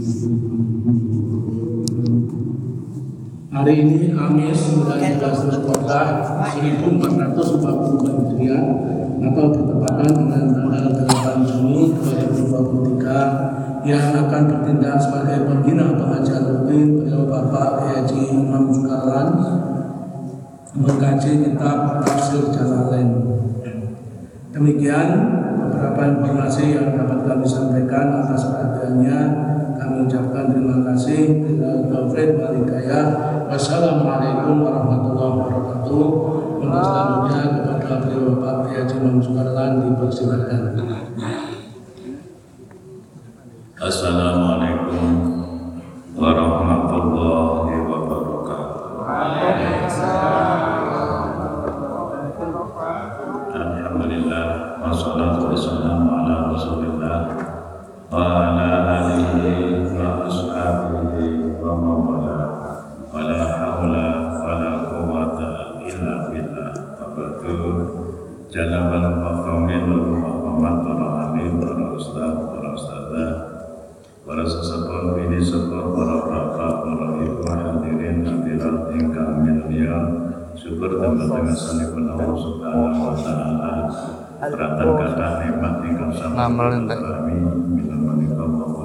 Hari ini Kamis 19 Zulqa'dah 1440 Hijriah atau bertepatan dengan tanggal 8 Juni 2023 yang akan bertindak sebagai pembina pengajian rutin beliau Bapak Haji Imam Sukarlan mengkaji kitab Tafsir Jalalain. Demikian beberapa informasi yang dapat kami sampaikan atas perhatiannya. Kami ucapkan terima kasih. Taufik wal hidayah. Wassalamualaikum warahmatullahi wabarakatuh. Untuk selanjutnya kepada beliau Bapak Haji Sukarlan dipersilakan. Assalamualaikum Allah subhanahu wa ta'ala kata ingkang Ngamal sama kami Bila menikah bahwa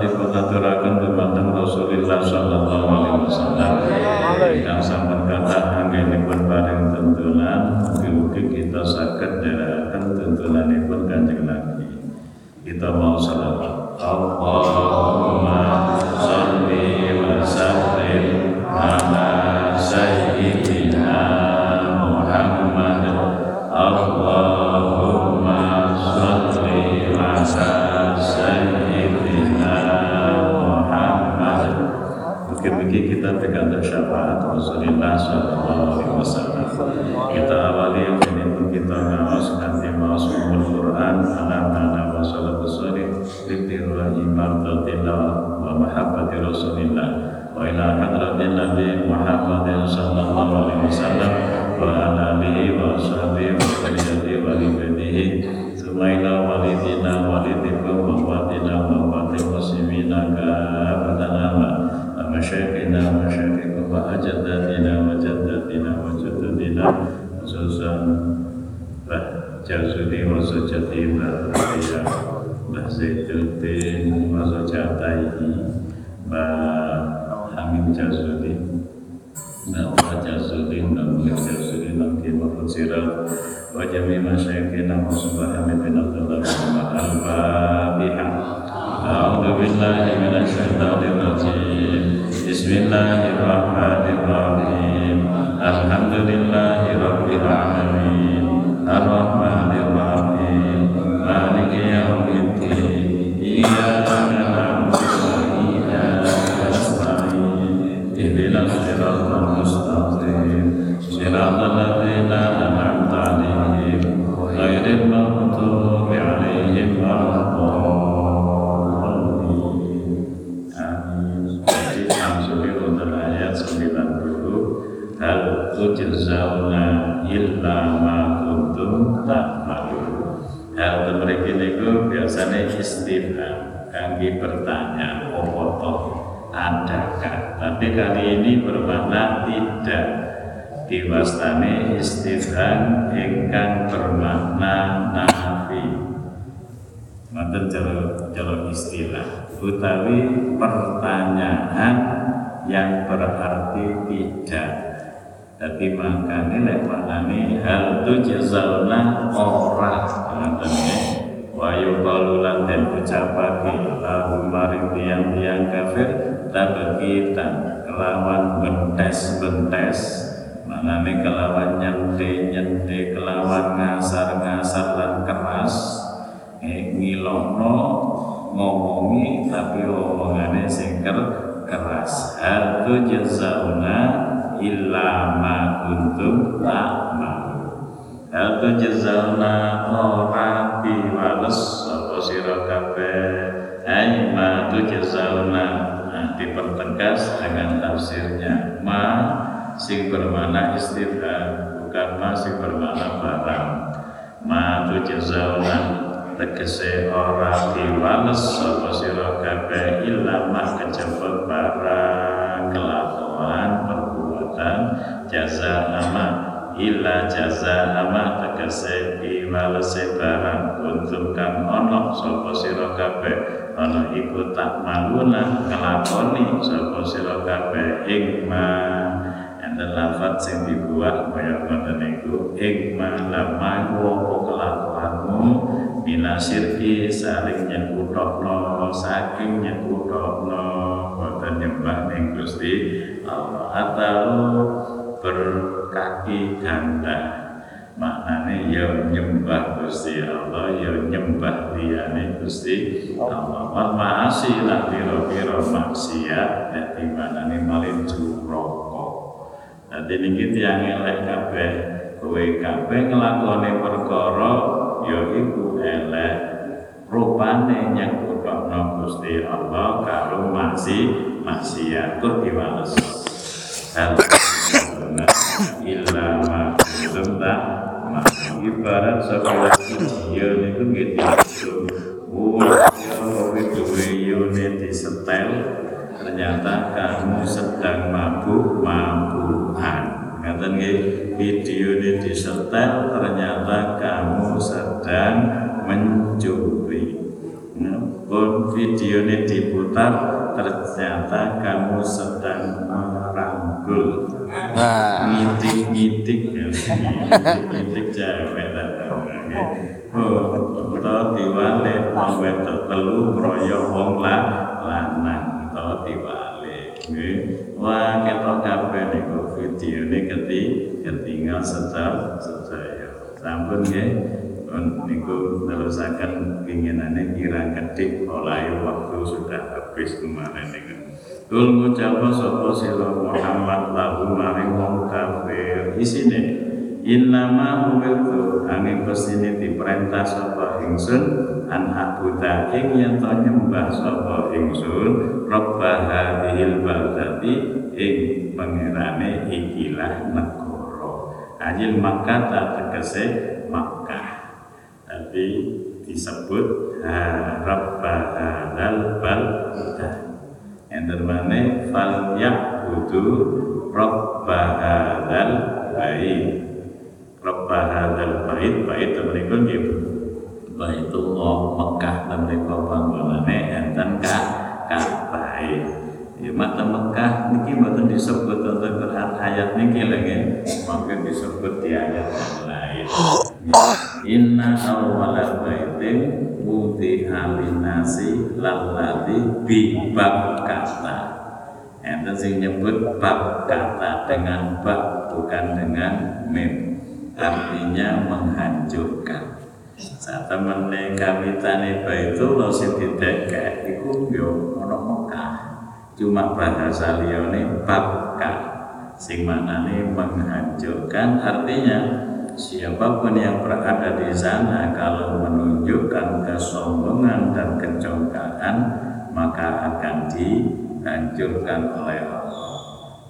dipun aturaken dumateng Rasulullah sallallahu alaihi wasallam. Yang sampun kathah anggenipun paring tuntunan, mugi-mugi kita saged nderekaken tuntunanipun Kanjeng Nabi. Kita mau salawat. Allahumma Nabi Muhammad sallallahu alaihi wasallam wa ala alihi wa sahbihi wa sallallahu wa alihi sumaila walidina walidikum wa fatina wa fatin muslimina ka abatana wa masyaikina wa niku biasanya istifham kangge bertanya apa adakah tapi kali ini bermakna tidak. Diwastani istifham ingkang bermakna nafi. Mantan cara, cara istilah. Utawi pertanyaan yang berarti tidak. Tapi makanya lek maknane hal tu jazalna ora. Mantan ya Wa yuqalu lan den ucapake lahum maring tiang-tiang kafir kita kelawan bentes-bentes manane kelawan nyente-nyente kelawan ngasar-ngasar dan keras. Eh, ngilokno ngomongi tapi omongane sing keras. Hal tu jazauna illa ma kuntum ta'malu hal tu jazauna ora diwales sapa sira kabeh? Ai ma tu jazauna Nah, dipertegas dengan tafsirnya. Ma sing bermakna istifham bukan ma sing bermakna barang. Ma tu jazauna tegese ora diwales sapa sira kabeh? Illa ma kejaba barang kelakuan perbuatan jaza ama illa jaza ama tegese iwalese barang untuk kang ono sapa sira kabeh? Ana iku tak maluna kelakoni sapa sira kabeh ing ma enten lafat sing dibuat kaya ngoten niku ing ma lama apa kelakuanmu? Binasirki saling nyekutokno saking nyekutokno boten nyembah ning Gusti Allah atau berkaki ganda maknane ya nyembah Gusti Allah ya nyembah liyane Gusti Allah. Wal maasi lan pira-pira maksiat nek timanane malin duraka dadi niki tiyang elek kabeh kowe kabeh nglakoni perkara ya iku elek. Rupane nyekutokno Gusti Allah karo maksi maksiat kok diwales illa ma kuntum ibarat sekolah video itu gitu oh itu video di setel. Ternyata kamu sedang mabuk mabukan ngatain video ini di setel ternyata kamu sedang mencuri. Nah, pun video ini diputar ternyata kamu sedang merangkul. Ngitik-ngitik ngitik cewek oh utawa diwalik wong wedok telu kroyo wong lanang utawa diwalik. Wah ketok kabeh niku videone keti ketinggal sedap sedaya. Sampun nggih. Niku nerusaken pinginane kira kedik oleh waktu sudah habis kemarin niku Kul ngucapa sapa sira Muhammad lahu maring wong kafir. Isine Innama umirtu angin pesini diperintah sapa ingsun an abuda ing yen to nyembah sapa ingsun rabbah hadhil baldati ing pangerane ikilah negara. Ajil Makkah tegese Makkah. Tapi disebut rabbah hadzal baldah enten maneh fal ya'budu rabba hadzal bait. Rabba hadzal bait bait menika nggih Baitullah Mekah menika panggonane enten ka Ka'bah ya mata Mekah niki mboten disebut wonten Quran ayat niki lagi mangke disebut di ayat yang lain. Inna awwala baitin wudi alinasi lalati bi kata. Enten sing nyebut bab kata dengan bab bukan dengan mim. Artinya menghancurkan. Saat temen kawitane Baitullah sing didekek iku yo ana Mekah. Cuma bahasa liyane babka. Sing maknane menghancurkan artinya siapa pun yang berada di sana kalau menunjukkan kesombongan dan kecongkaan maka akan dihancurkan oleh Allah.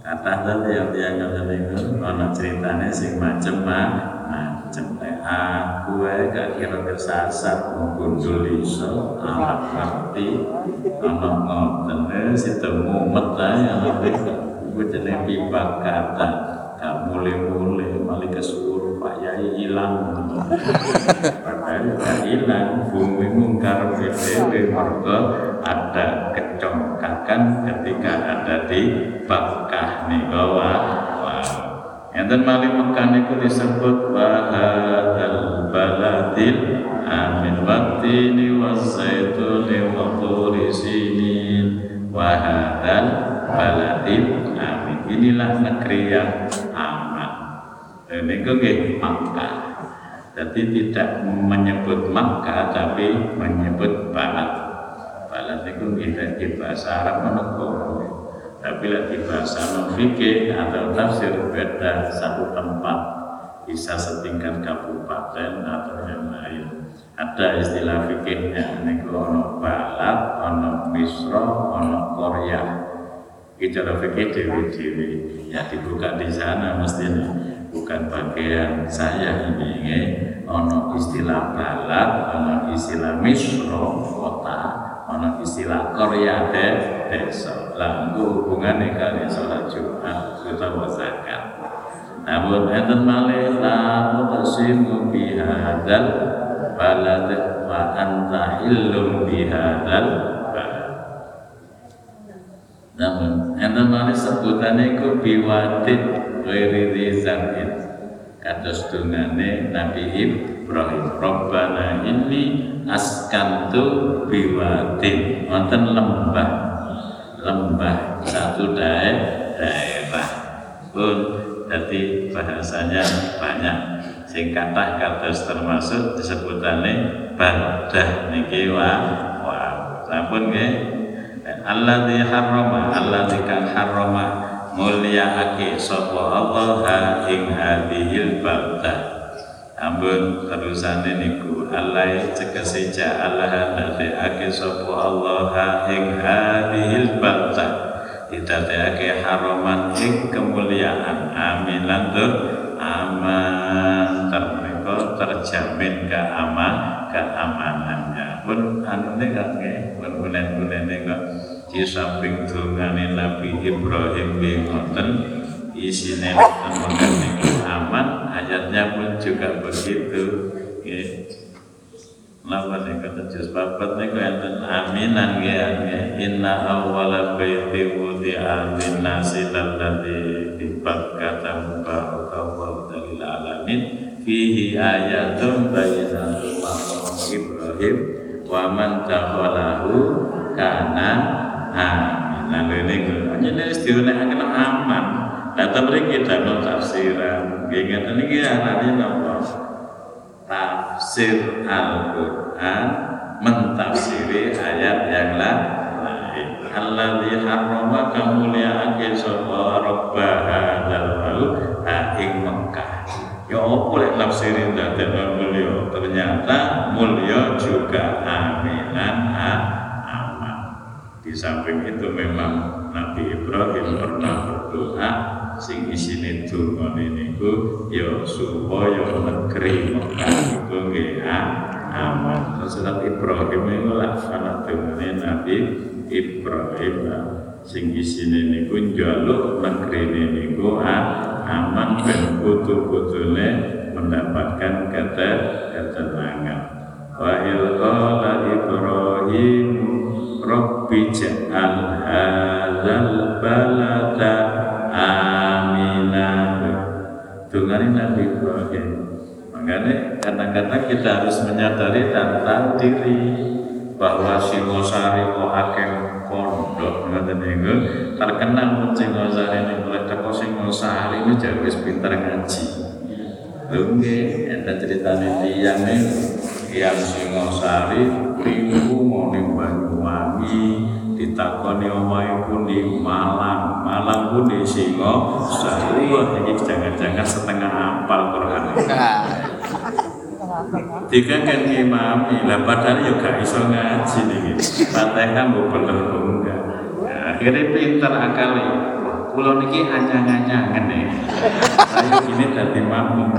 Kata tadi yang dia itu mana ceritanya sing macem macem. Aku gak kira kesasar menggundul iso anak ngerti anak ngoten. Si temu meta yang nanti gue jenis pipa kata gak malah kesuruh Hilang padahal gak bumi mungkar dewe mergo ada kecongkakan ketika ada di Bakkah nih bahwa Enten mali Mekah niku disebut bahadal baladil amin watini wa zaituni wa turi sinin. Wa hadzal baladil amin. Inilah negeri yang aman. Ini nggih Makkah. Jadi tidak menyebut Makkah tapi menyebut balad. Balad itu tidak di bahasa Arab menekuk. Tapi di bahasa fikih atau tafsir beda satu tempat bisa setingkat kabupaten atau yang lain. Ada istilah fikihnya ini ono balat, ono misro, ono korea. Bicara fikih dewi dewi ya dibuka di sana mestinya bukan bagian saya ini ya. ono istilah balat, ono istilah misro kota, ono istilah korea de desa. Lah hubungannya kali sholat Jumat kita zakat. Namun enten malih la mutasimu bihadzal balad wa anta illum bihadzal. Namun enten malih sebutane iku biwadid ghairi dzar'in. Kados dungane Nabi Ibrahim, Rabbana inni askantu biwadid. Wonten lembah. Lembah satu daerah. Pun jadi bahasanya banyak. Sing kathah kados termasuk disebutane badah niki wa wa sampun nggih alladzi harrama alladzi kan harrama. Mulyaake sapa Allah ing hadhil baldah Ampun terusane niku Allah cekese ja'alaha dadekake sapa Allah ing hadhil baldah didadekake haraman ing kemuliaan. Amin lantur aman. Termenika terjamin keaman keamanannya. Pun anune kok nggih pun bulan-bulane kok di samping dongane Nabi Ibrahim ngoten isine temen niku aman ayatnya pun juga begitu nggih. Lapa nih kata juz babat nih kau enten aminan ya inna awwala baiti wudi'a linnasi lalladzi bi Bakkah mubaraka wa dalil alamin. Fihi ayatun bayyinatun maqam Ibrahim wa man dakhalahu kana amin. Nah ini gue, ini istilahnya aman. Nah tapi kita mau tafsiran, ingat ini arahnya nopo tafsir Al-Quran mentafsiri ayat yang lain Alladzi harrama kamuliaake sapa rabbaha dal wal ing Mekah ya apa lek tafsirin dadekno mulya ternyata mulya juga aminan aman di samping itu memang Nabi Ibrahim pernah berdoa sing isine dungane niku ya supaya negeri Mekah iku nggih aman. Surat Ibrahim iku lah anak dungane Nabi Ibrahim sing isine niku njaluk negeri niku aman ben putu-putune mendapatkan ketenangan. Wa ilqala Ibrahim Rabbi ja'al hadzal balada. Aminah Dungani Nabi Ibrahim. Makanya kadang-kadang kita harus menyadari dan tahu diri. Bahwa Singosari kok akeh pondok ngoten niku terkenal pun Singosari niku lek teko Singosari niku jare wis pinter ngaji. Lho nggih, ada ceritane tiyang yang Singosari minggu mau Banyuwangi ditakoni omahe pundi Malang, Malang pundi Singosari. Iki jangan-jangan setengah hafal Quran. Tiga kan ngimami, lah padahal ya gak iso ngaji nih Fatihah mbok bener enggak. Nah, akhirnya pinter akali. Kula niki anyang-anyangen nih. Ayo gini dadi makmum.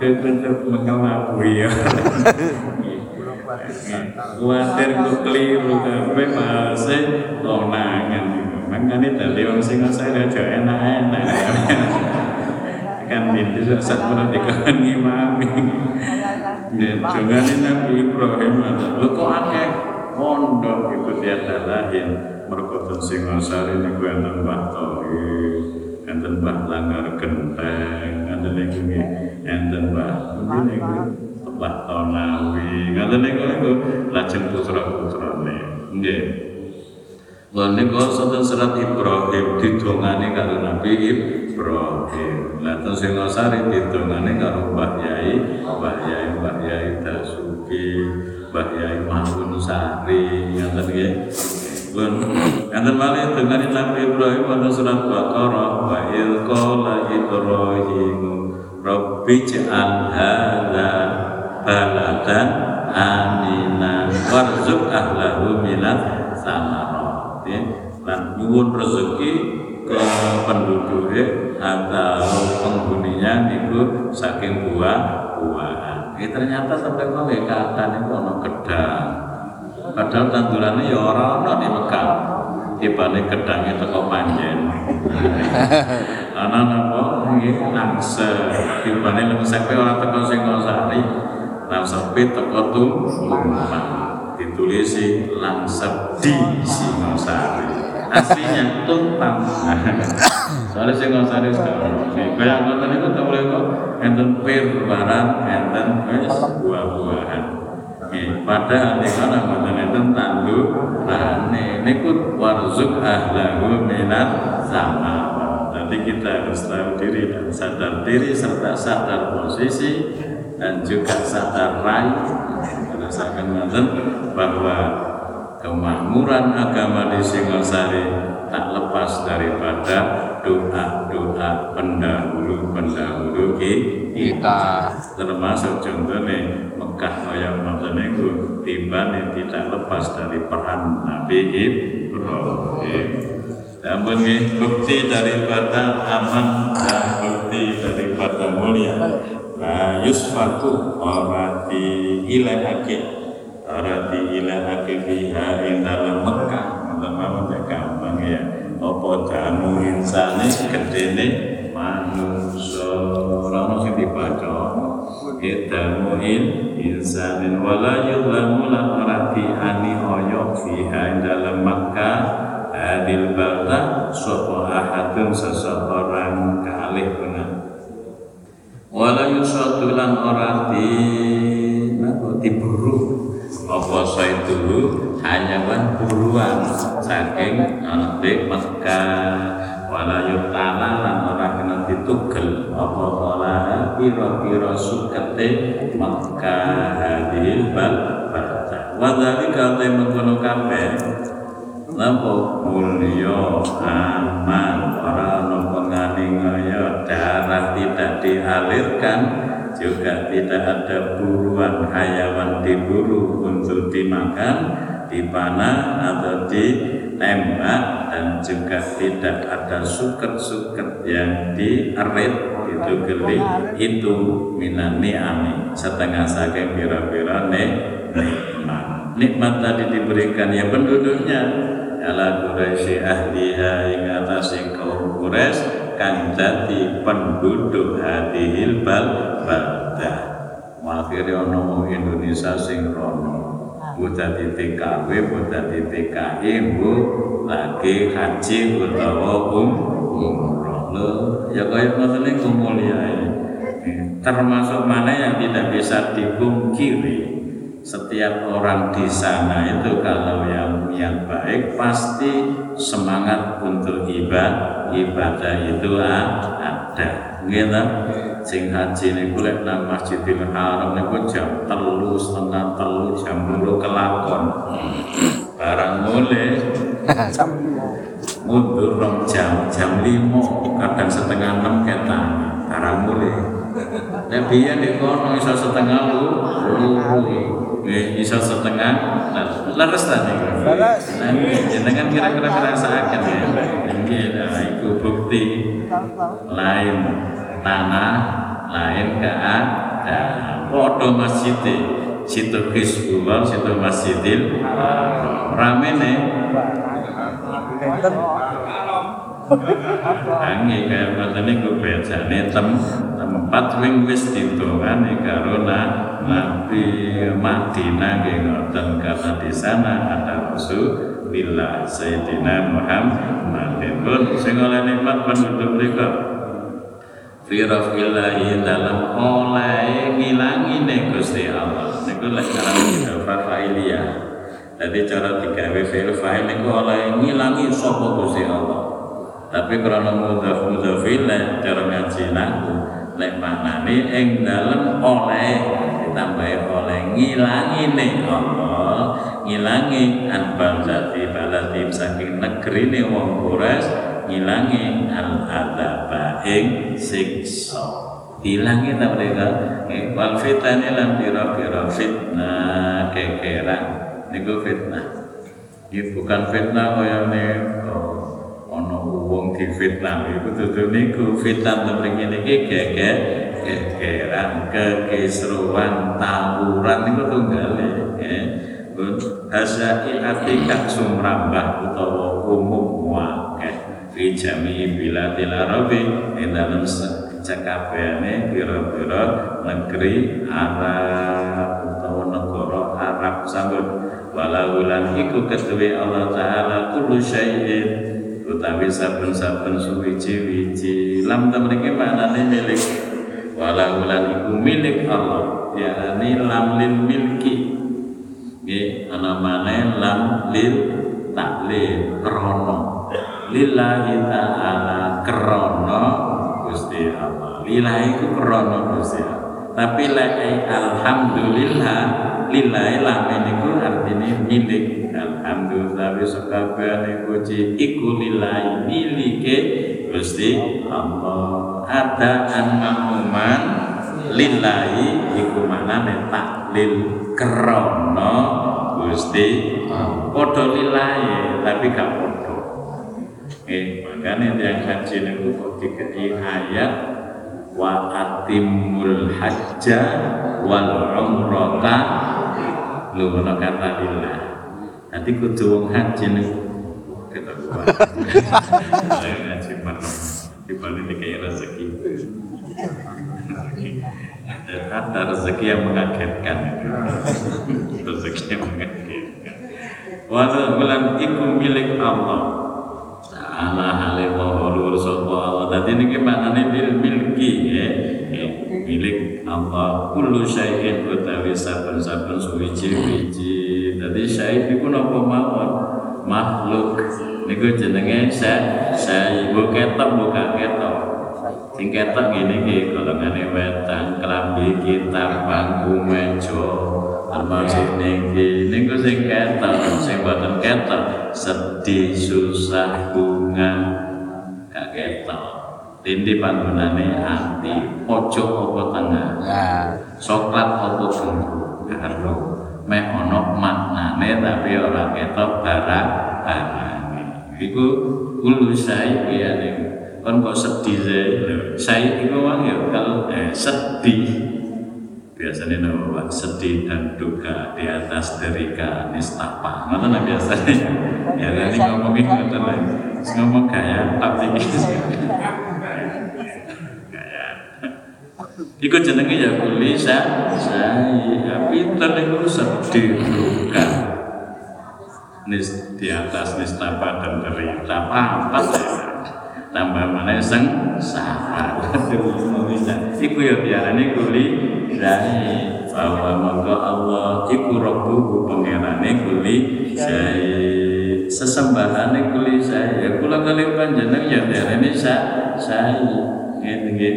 Kebetul mengelabui ya. Kuatir ku keliru kabeh bahasa lonangan. Makanya tadi wong sing saya aja enak-enak. Kan itu saat kan ngimami. Ya, jangan Nabi Ibrahim lu kok akeh pondok itu dia lain mergo Singosari niku enten Mbah Tohir, enten Mbah Langgar Genteng, enten niku enten Mbah niku Mbah Tonawi, enten niku niku lajeng putra-putrane. Nggih. Lan niku sonten serat Ibrahim didongani karo Nabi Ibrahim. Lah terus sing sari didongani karo Mbah Yai, Mbah Yai, Mbah Yai Dasuki, Mbah Yai Mahmud Sari, ngoten nggih. Pun enten malih dongani Nabi Ibrahim wonten surat Baqarah wa il qala Ibrahim Rabbi ja'al hadza baladan aminan warzuq ahlahu minat samarati lan nyuwun rezeki ke penduduknya atau penghuninya niku saking buah-buahan. Eh ternyata sampai kau kata niku ono gedang. Padahal tandurannya ya ora ono di Mekah. Tibane gedangnya teko panjen. Ana napa nggih langse. Tibane lengsepe ora teko Singosari. Langsepe teko Tumpang. Ditulisi langsep di Singosari. Aslinya tumpang. Soalnya Singosari sekarang. Kayak ngoten niku tak boleh kok enten pir barang enten wis buah-buahan. Nggih, padahal niku ana mboten enten tandurane. Niku warzuk ahlahu minat sama. Jadi kita harus tahu diri dan sadar diri serta sadar posisi dan juga sadar rai berdasarkan ngoten bahwa kemakmuran agama di Singosari tak lepas daripada doa-doa pendahulu-pendahulu kita termasuk contohnya Mekah kaya ngoten niku timbane tidak lepas dari peran Nabi Ibrahim. Namun nggih bukti daripada aman dan bukti daripada mulia. La yusfaku ora diilahake ora diilahake fiha ing dalam Mekah mawon gampang ya. Apa damu insane gedene manungsa ora ono sing dibaca. Idamu in insanin wala yudlamu lan ora diani oyo fiha dalam Mekah hadil balda sapa ahadun seseorang kalih benar wala yusadu lan ora di napa diburu apa dulu hanya kan buruan saking anak Mekah wala yutala lan ora kena ditugel. Apa ora pira-pira sukete Mekah hadil bal balda wa dzalika mengkono kabeh. Napa mulya aman? Ora ana penganiaya darah tidak dialirkan juga tidak ada buruan hayawan diburu untuk dimakan dipanah atau ditembak dan juga tidak ada suket-suket yang dierit itu geli. Itu minan ni'ami. Setengah saking pira-pira nikmat. Nikmat tadi diberikan ya penduduknya. Ala Quraisy ahliha ing atas kaum Quraisy kang dadi penduduk hadihil bal balda akhirnya ono Indonesia sing rono bu dadi TKW bu dadi TKI bu? Lagi haji utawa um umroh. Lho ya kaya ngoten niku mulyae termasuk mana yang tidak bisa dipungkiri setiap orang di sana itu kalau yang yang baik pasti semangat untuk ibadah ibadah itu ada. Gitu sing haji niku lek nang Masjidil Haram niku jam telu setengah telu jam bulu kelakon. Barang mulai mundur rong jam jam limo kadang setengah enam kita barang mulai Nek biyen di kono iso setengah lu, lu, iso setengah, nah, leres ta niku. Leres. Nah, jenengan kira-kira ngerasakan ya. Nggih, nah iku bukti lain tanah, lain keadaan. Padha masjid situ Hizbullah, situ Masjidil rame nih. Angi kaya ngoten niku bejane tem tempat wing wis ditungani karo na- Nabi Madinah ngoten karena di sana ada Rasulullah Sayyidina Muhammad pun sing oleh nikmat penduduk mriku fi rafillahi dalam oleh ngilangi Gusti Allah niku lek cara kita fa'iliyah Jadi cara digawe fi'il fa'il niku oleh ngilangi sapa Gusti Allah. Tapi karena mudhaf mudhaf ilaih cara ngaji naku lek maknane ing dalem oleh ditambahi oleh ngilangi nih Allah ngilangi an balzati balati saking negeri nih wong Quraisy ngilangi al adzaba ing siksa hilangi ta mereka Eh, wal fitani lan pira-pira fitnah kekeran. Niku fitnah. Ini bukan fitnah kaya oh, ono wong difitnah iku dudu niku. Fitnah mriki niki geger gegeran kekisruan tawuran. Niku tunggale ya Pun hasail atikah sumrambah utawa umum fi jami biladil arabi ing dalem cekabehane pira-pira negeri Arab utawa negara Arab sambut walaulan iku ketuwe Allah taala kullu syai'in utawi saben-saben suwiji-wiji lam ta mriki maknane milik? Walaulan iku milik Allah yakni lam lil milki. Nggih ana maneh lam lil taklil krono lillahi ta'ala krono Gusti Allah. Lillahi ku krono Gusti Allah. Tapi lai alhamdulillah lillahi lam niku artine milik. Alhamdulillah wis kabehane puji iku lillahi milike Gusti Allah. Ada an mamuman lillahi iku maknane taklil krono Gusti padha lillahi tapi gak Eh, makanya yang haji niku kok dikei ayat wa atimul hajja wal umrata lu ngono kata lillah. Nanti kudu wong haji niku kita kuat. Di balik ini kayak rezeki. Ada rezeki yang mengagetkan. rezeki yang mengagetkan. Walau bulan iku milik Allah Ta'ala halim maulur sapa Allah Tadi ini maknanya bil milki ya. Ya, milik Allah. Kullu syai'in utawi saben-saben suwiji-wiji. Tadi syait iku napa mawon? Makhluk. Niku jenenge sa saya buka ketok buka ketok. Sing ketok ngene iki golongane wetan klambi kitab bangku meja. Almasih niki niku sing ketok sing boten ketok sedih susah bunga gak ketok Tindi panggonane ati. Pojok apa tengah? Nah, coklat apa bumbu? Karo meh ono maknane tapi ora ketok barang barang iku ulu saya ya nih kon kok sedih saya saya iku wong ya kalau eh, sedih biasanya nama sedih dan duka di atas derika nistapa lah biasanya. Ya nanti ngomongin ngoten lah. ngomong gaya tapi gaya. Iku jenenge ya kuli sa saya pinter niku sedih duka. Nis di atas nistapa dan derita. Apa saya. Tambah mana seng? Sahar. Iku ya biarane kuli saya bahwa monggo Allah iku rabbuhu pangerane kuli saya sesembahane kuli saya kula kali panjenengan ya biarane sa saya ngene nggih.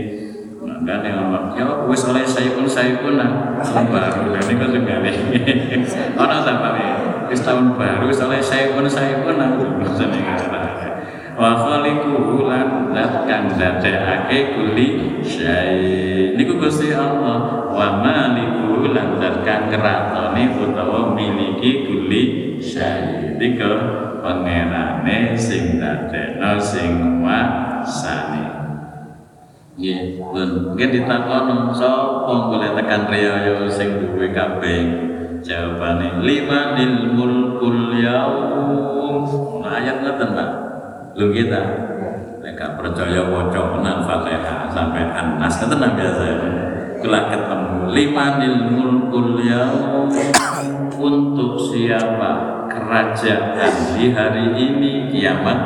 Yang Allah, ya wis oleh saya pun saya pun nah tahun baru ini kan nih orang apa nih wis tahun baru oleh saya pun saya pun nah kata wa khaliquhu lan zat kang dadekake kuli syai niku Gusti Allah wa malikuhu lan zat kang keratone utawa miliki kuli syai niku pangerane sing dadekno sing wasane Nggih, pun mungkin ditakon sapa golek tekan riyo sing duwe kabeh. Jawabane lima lil mulkul yaum. Ayat ngoten, Pak. Lu kita nek gak percaya waca menan Fatihah sampai An-Nas ngoten lah biasa. Kula ketemu lima lil mulkul yaum untuk siapa kerajaan di hari ini kiamat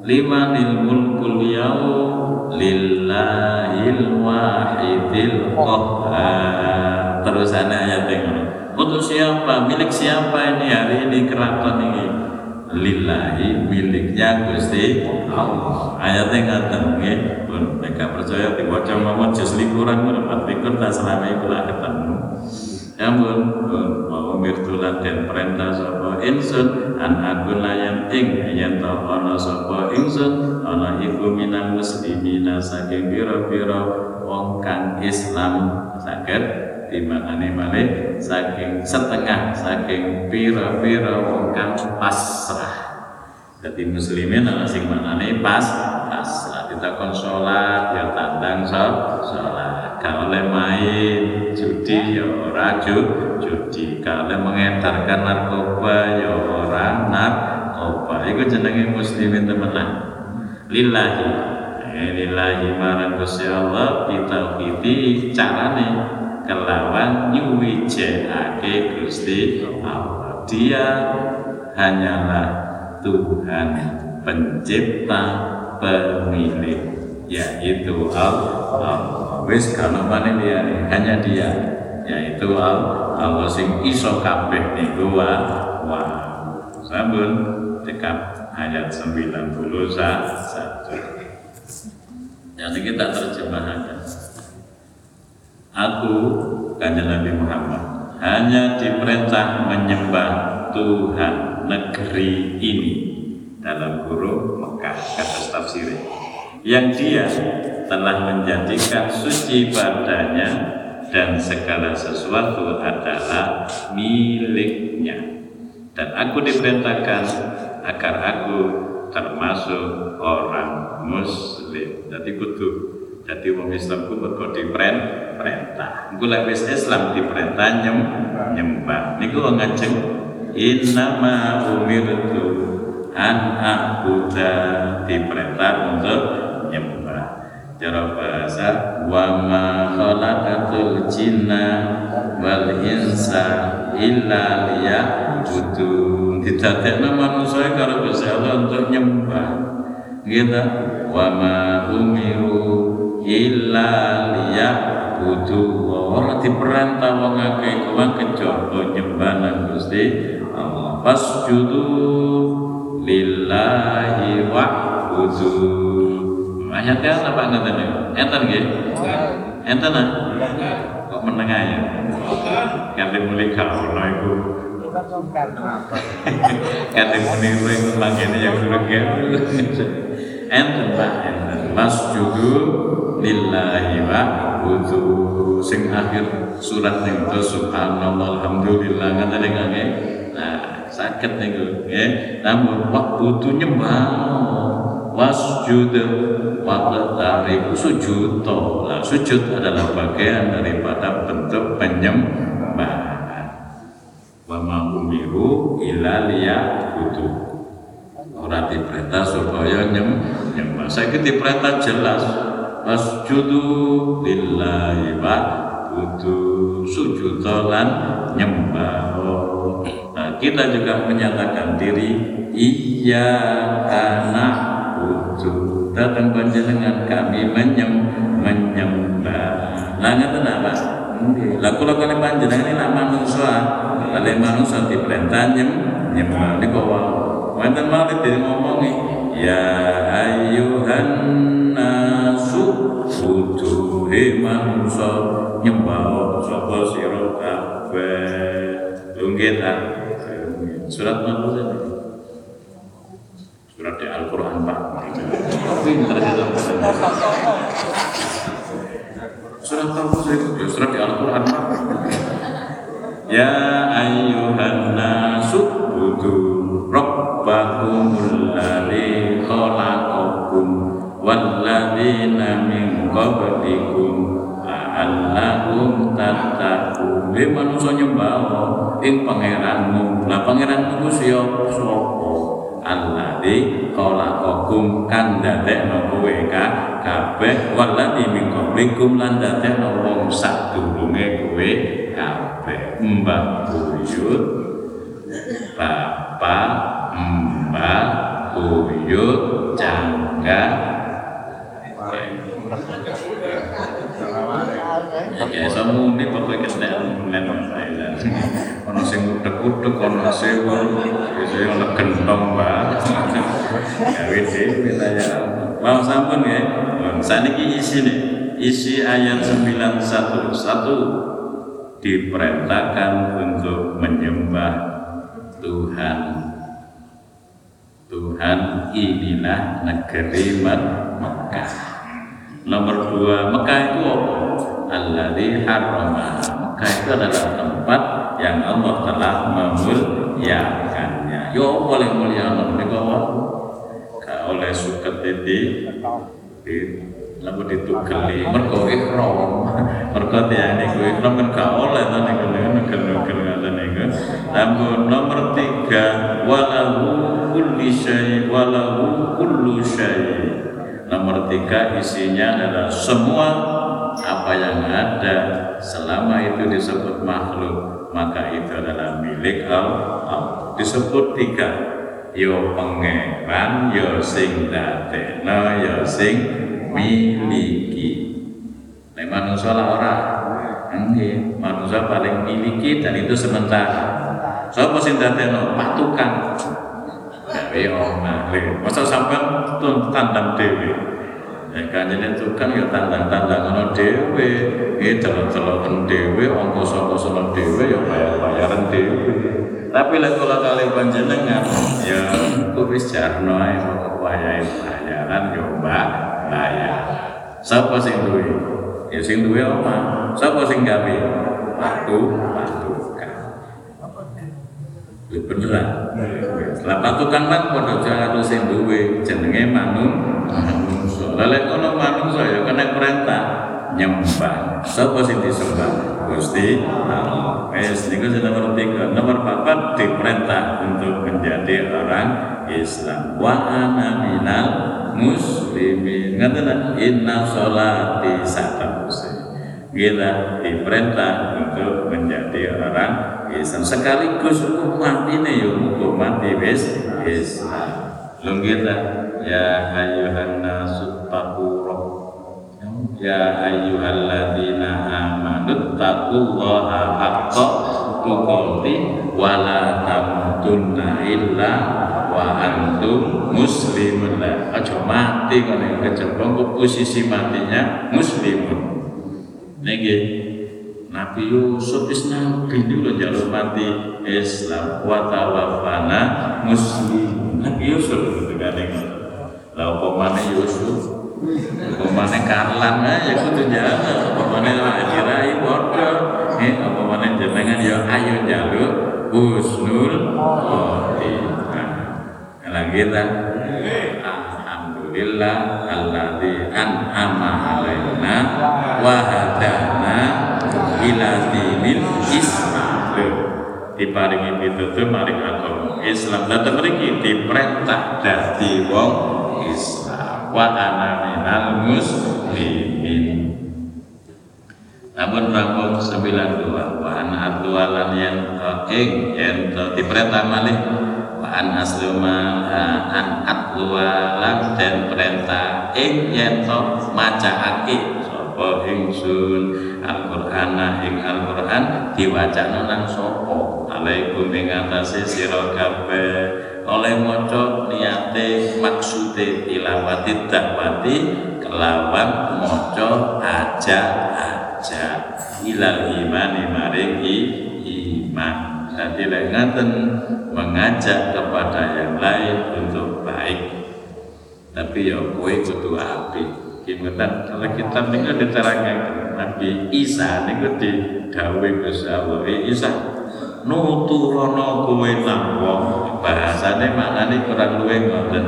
lima lil mulkul yaum lillahil wahidil qahhar terus ana ayat yang Untuk siapa? Milik siapa ini hari ini keraton ini? Lillahi miliknya Gusti Allah. Ayatnya ngaten nggih. Pun mereka percaya diwaca mawon jus liburan ngono pat pikir tak selama iku lah ketemu. Ya ampun, pun mau mirtulan dan perintah sapa insun an aku layan ing yen to ana sapa ingsun ana iku minang muslimina saking pira-pira wong kang Islam saged dimaknani malih saking setengah saking pira-pira wong kang pasrah. Jadi muslimin ana sing maknane pas pasrah. Ditakon salat ya tandang salat gak oleh main judi ya ora ju- judi. Oleh mengedarkan narkoba ya ora narkoba. Iku jenenge muslimin temenan. Lillahi. Eh, lillahi marang Gusti Allah ditauhidi carane kelawan nyuwijekake Gusti Allah. Dia hanyalah Tuhan pencipta pemilik yaitu Allah. Wis kalau mana dia hanya dia yaitu Allah sing iso kabeh niku wa wa. Sabun dekat ayat 91 Jadi kita terjemahkan Aku kanjeng Nabi Muhammad hanya diperintah menyembah Tuhan negeri ini dalam huruf Mekah kata tafsir yang dia telah menjadikan suci padanya dan segala sesuatu adalah miliknya. Dan aku diperintahkan agar aku termasuk orang muslim. Jadi kudu jadi wong Islam ku mergo diperintah perintah. Engko lek wis Islam diperintah nyem nyembah. Niku wong ngajeng innama umirtu an a'buda diperintah untuk nyembah. Cara bahasa wa ma khalaqatul jinna wal insa illa liya'budun didadekno manusia karo Gusti Allah untuk nyembah. Gitu wa ma umiru illa liya'budu ora diperintah wong akeh iku kejaba nyembah nang Gusti Allah. Fasjudu lillahi wa'budu. Ayatnya apa ngeten niku enten nggih? Enten ah? Kok menengah ya? Kali mulai kalau iku. Kali mulai iku mangkene yang greget enten Pak. enten masjudu lillahi wa'budu. Sing akhir surat niku subhanallah alhamdulillah ngaten nggih nah sakit niku nggih. Namun waktu itu nyembah. Wasjud waqtarib sujud nah, sujud adalah bagian daripada bentuk penyembahan. Wa ma umiru illa liya'budu ora diperintah supaya nyem nyembah. Saya diperintah jelas. Wasjudu lillahi wa'budu. Sujud lan nyembah. Nah, kita juga menyatakan diri iya karena butuh datang panjenengan kami menyem menyembah. Lah ngeten apa? Lah kula kali panjenengan ini lah manusia, kali manusia diperintah nyem nyembah. Niku wae. Wonten malih ngomongi ya ayyuhan nasu butuh manusia nyembah sapa sira kabeh. Nggih ta. Surat mana saja? Surat di Al-Quran Pak. Surat sih? Ya, surat di Al-Quran Pak. Ya ayyuhan nasu budu rabbakumul ladzi khalaqakum walladzina min qablikum la'allakum tattaqun. He manusa nyembah ing pangeranmu. Lah pangeranmu ku sapa? Sapa? Alladzi khalaqakum kan dadekno kowe kabeh walladzi min qablikum lan dadekno wong sadurunge kowe kabeh. Mbah buyut bapak buyut jangga Ya, ini pokoknya utek-utek ono sing ono gentong Pak. Gawe tanya. Mau sampun ya. Saniki isine isi ayat 911 diperintahkan untuk menyembah Tuhan Tuhan inilah negeri Mekah. Nomor dua, Mekah itu apa? Alladhi. Mekah itu adalah tempat yang Allah telah memuliakannya. Yo boleh mulia Allah Gak oleh suket di lalu ditugeli mergo ihram mergo tiyane ku ihram kan gak oleh to niku negel-negel ngoten niku lampun nomor tiga walahu kulli syai walahu kullu syai. Nomor tiga isinya adalah semua apa yang ada selama itu disebut makhluk maka itu adalah milik Allah. Disebut tiga. Yo pangeran yo sing dadekno yo sing miliki. Nek manusia lah orang Nggih, manusia paling miliki dan itu sementara. Sapa sing dadekno? Patukan. Gawe omah. Masa sampean tun tandang dhewe. Ya kanjene tukang ya tandang-tandang ngono dhewe. Eh delok-deloken dhewe, ongkos-ongkosan dhewe ya bayar-bayaran dhewe. Tapi lek kula kali panjenengan ya kok wis jarno ae wayahe bayaran yo mbak bayar. Sapa sing duwe? Ya sing duwe omah. Sapa sing gawe? Patu, patukan. Ya beneran. Lah patukan kan padha karo sing duwe jenenge manung manungsa. Lah lek kono manungsa ya kena perintah nyembah. Sapa sing disembah? Gusti Allah. Wes niku nomor tiga. Nomor empat diperintah untuk menjadi orang Islam. Wa ana minal muslimin. Ngaten inna sholati satamuse. Kita diperintah untuk menjadi orang Islam sekaligus umat ini ya muga mati wis Islam. Lung kita ya ayyuhan nasu taqu Ya ayyuhalladzina amanu taqullaha haqqa tuqatih wa la tamutunna illa wa antum muslimun lah. Aja mati kene kejebong posisi matinya muslimun. Niki Nabi Yusuf is nabi loh jalur mati Islam wa tawaffana muslim. Nabi Yusuf itu kan Lah apa mana Yusuf? Apa mana Karlan ya kudu jalan. Apa mana dirai padha. Eh apa mana jenengan ya ayo jaluk husnul khotimah. Lah kita Alhamdulillah alladzi an'ama alaina wa Diparingi pitutur maring agama Islam. Lah mriki diperintah dadi wong Islam. Wa ana minal muslimin. Namun rampung 92 wa an adwalan yang ing yen diperintah malih wa an asluma an atlualan dan perintah ing to macaake sapa ingsun Al-Qur'an ing Al-Qur'an diwacana nang sapa alaikum ing atase sira kabeh. Oleh maca niate maksude tilawati dakwati kelawan maca aja aja ilal imani maring iman. Jadi lek ngaten mengajak kepada yang lain untuk baik. Tapi ya kowe kudu apik. Gimana kalau kita tinggal diterangkan Nabi Isa niku digawe Gusti Allah. Isa nuturono kowe wong bahasane maknane kurang luwih ngoten.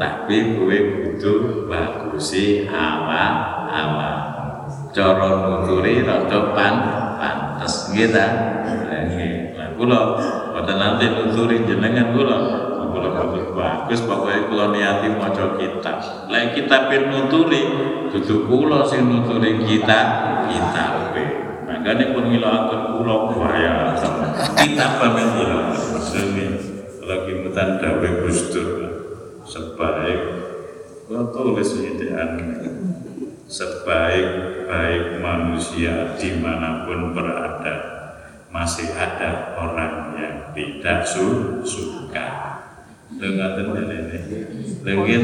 Tapi kowe kudu bagusi awak-awak. Cara nuturi rada pan pantes. Nggih ta? Nggih. Kula boten nanti nuturi jenengan kula. Kula boten bagus pokoknya kula niati maca kitab. Lek kitab nuturi dudu kula sing nuturi kita kitab makanya pun kula bahaya. Kitab pamit ngilakan ini lagi mutan dawe gustur sebaik kula tulis sebaik-baik manusia di mana pun berada masih ada orang yang tidak su suka dengan ini lagi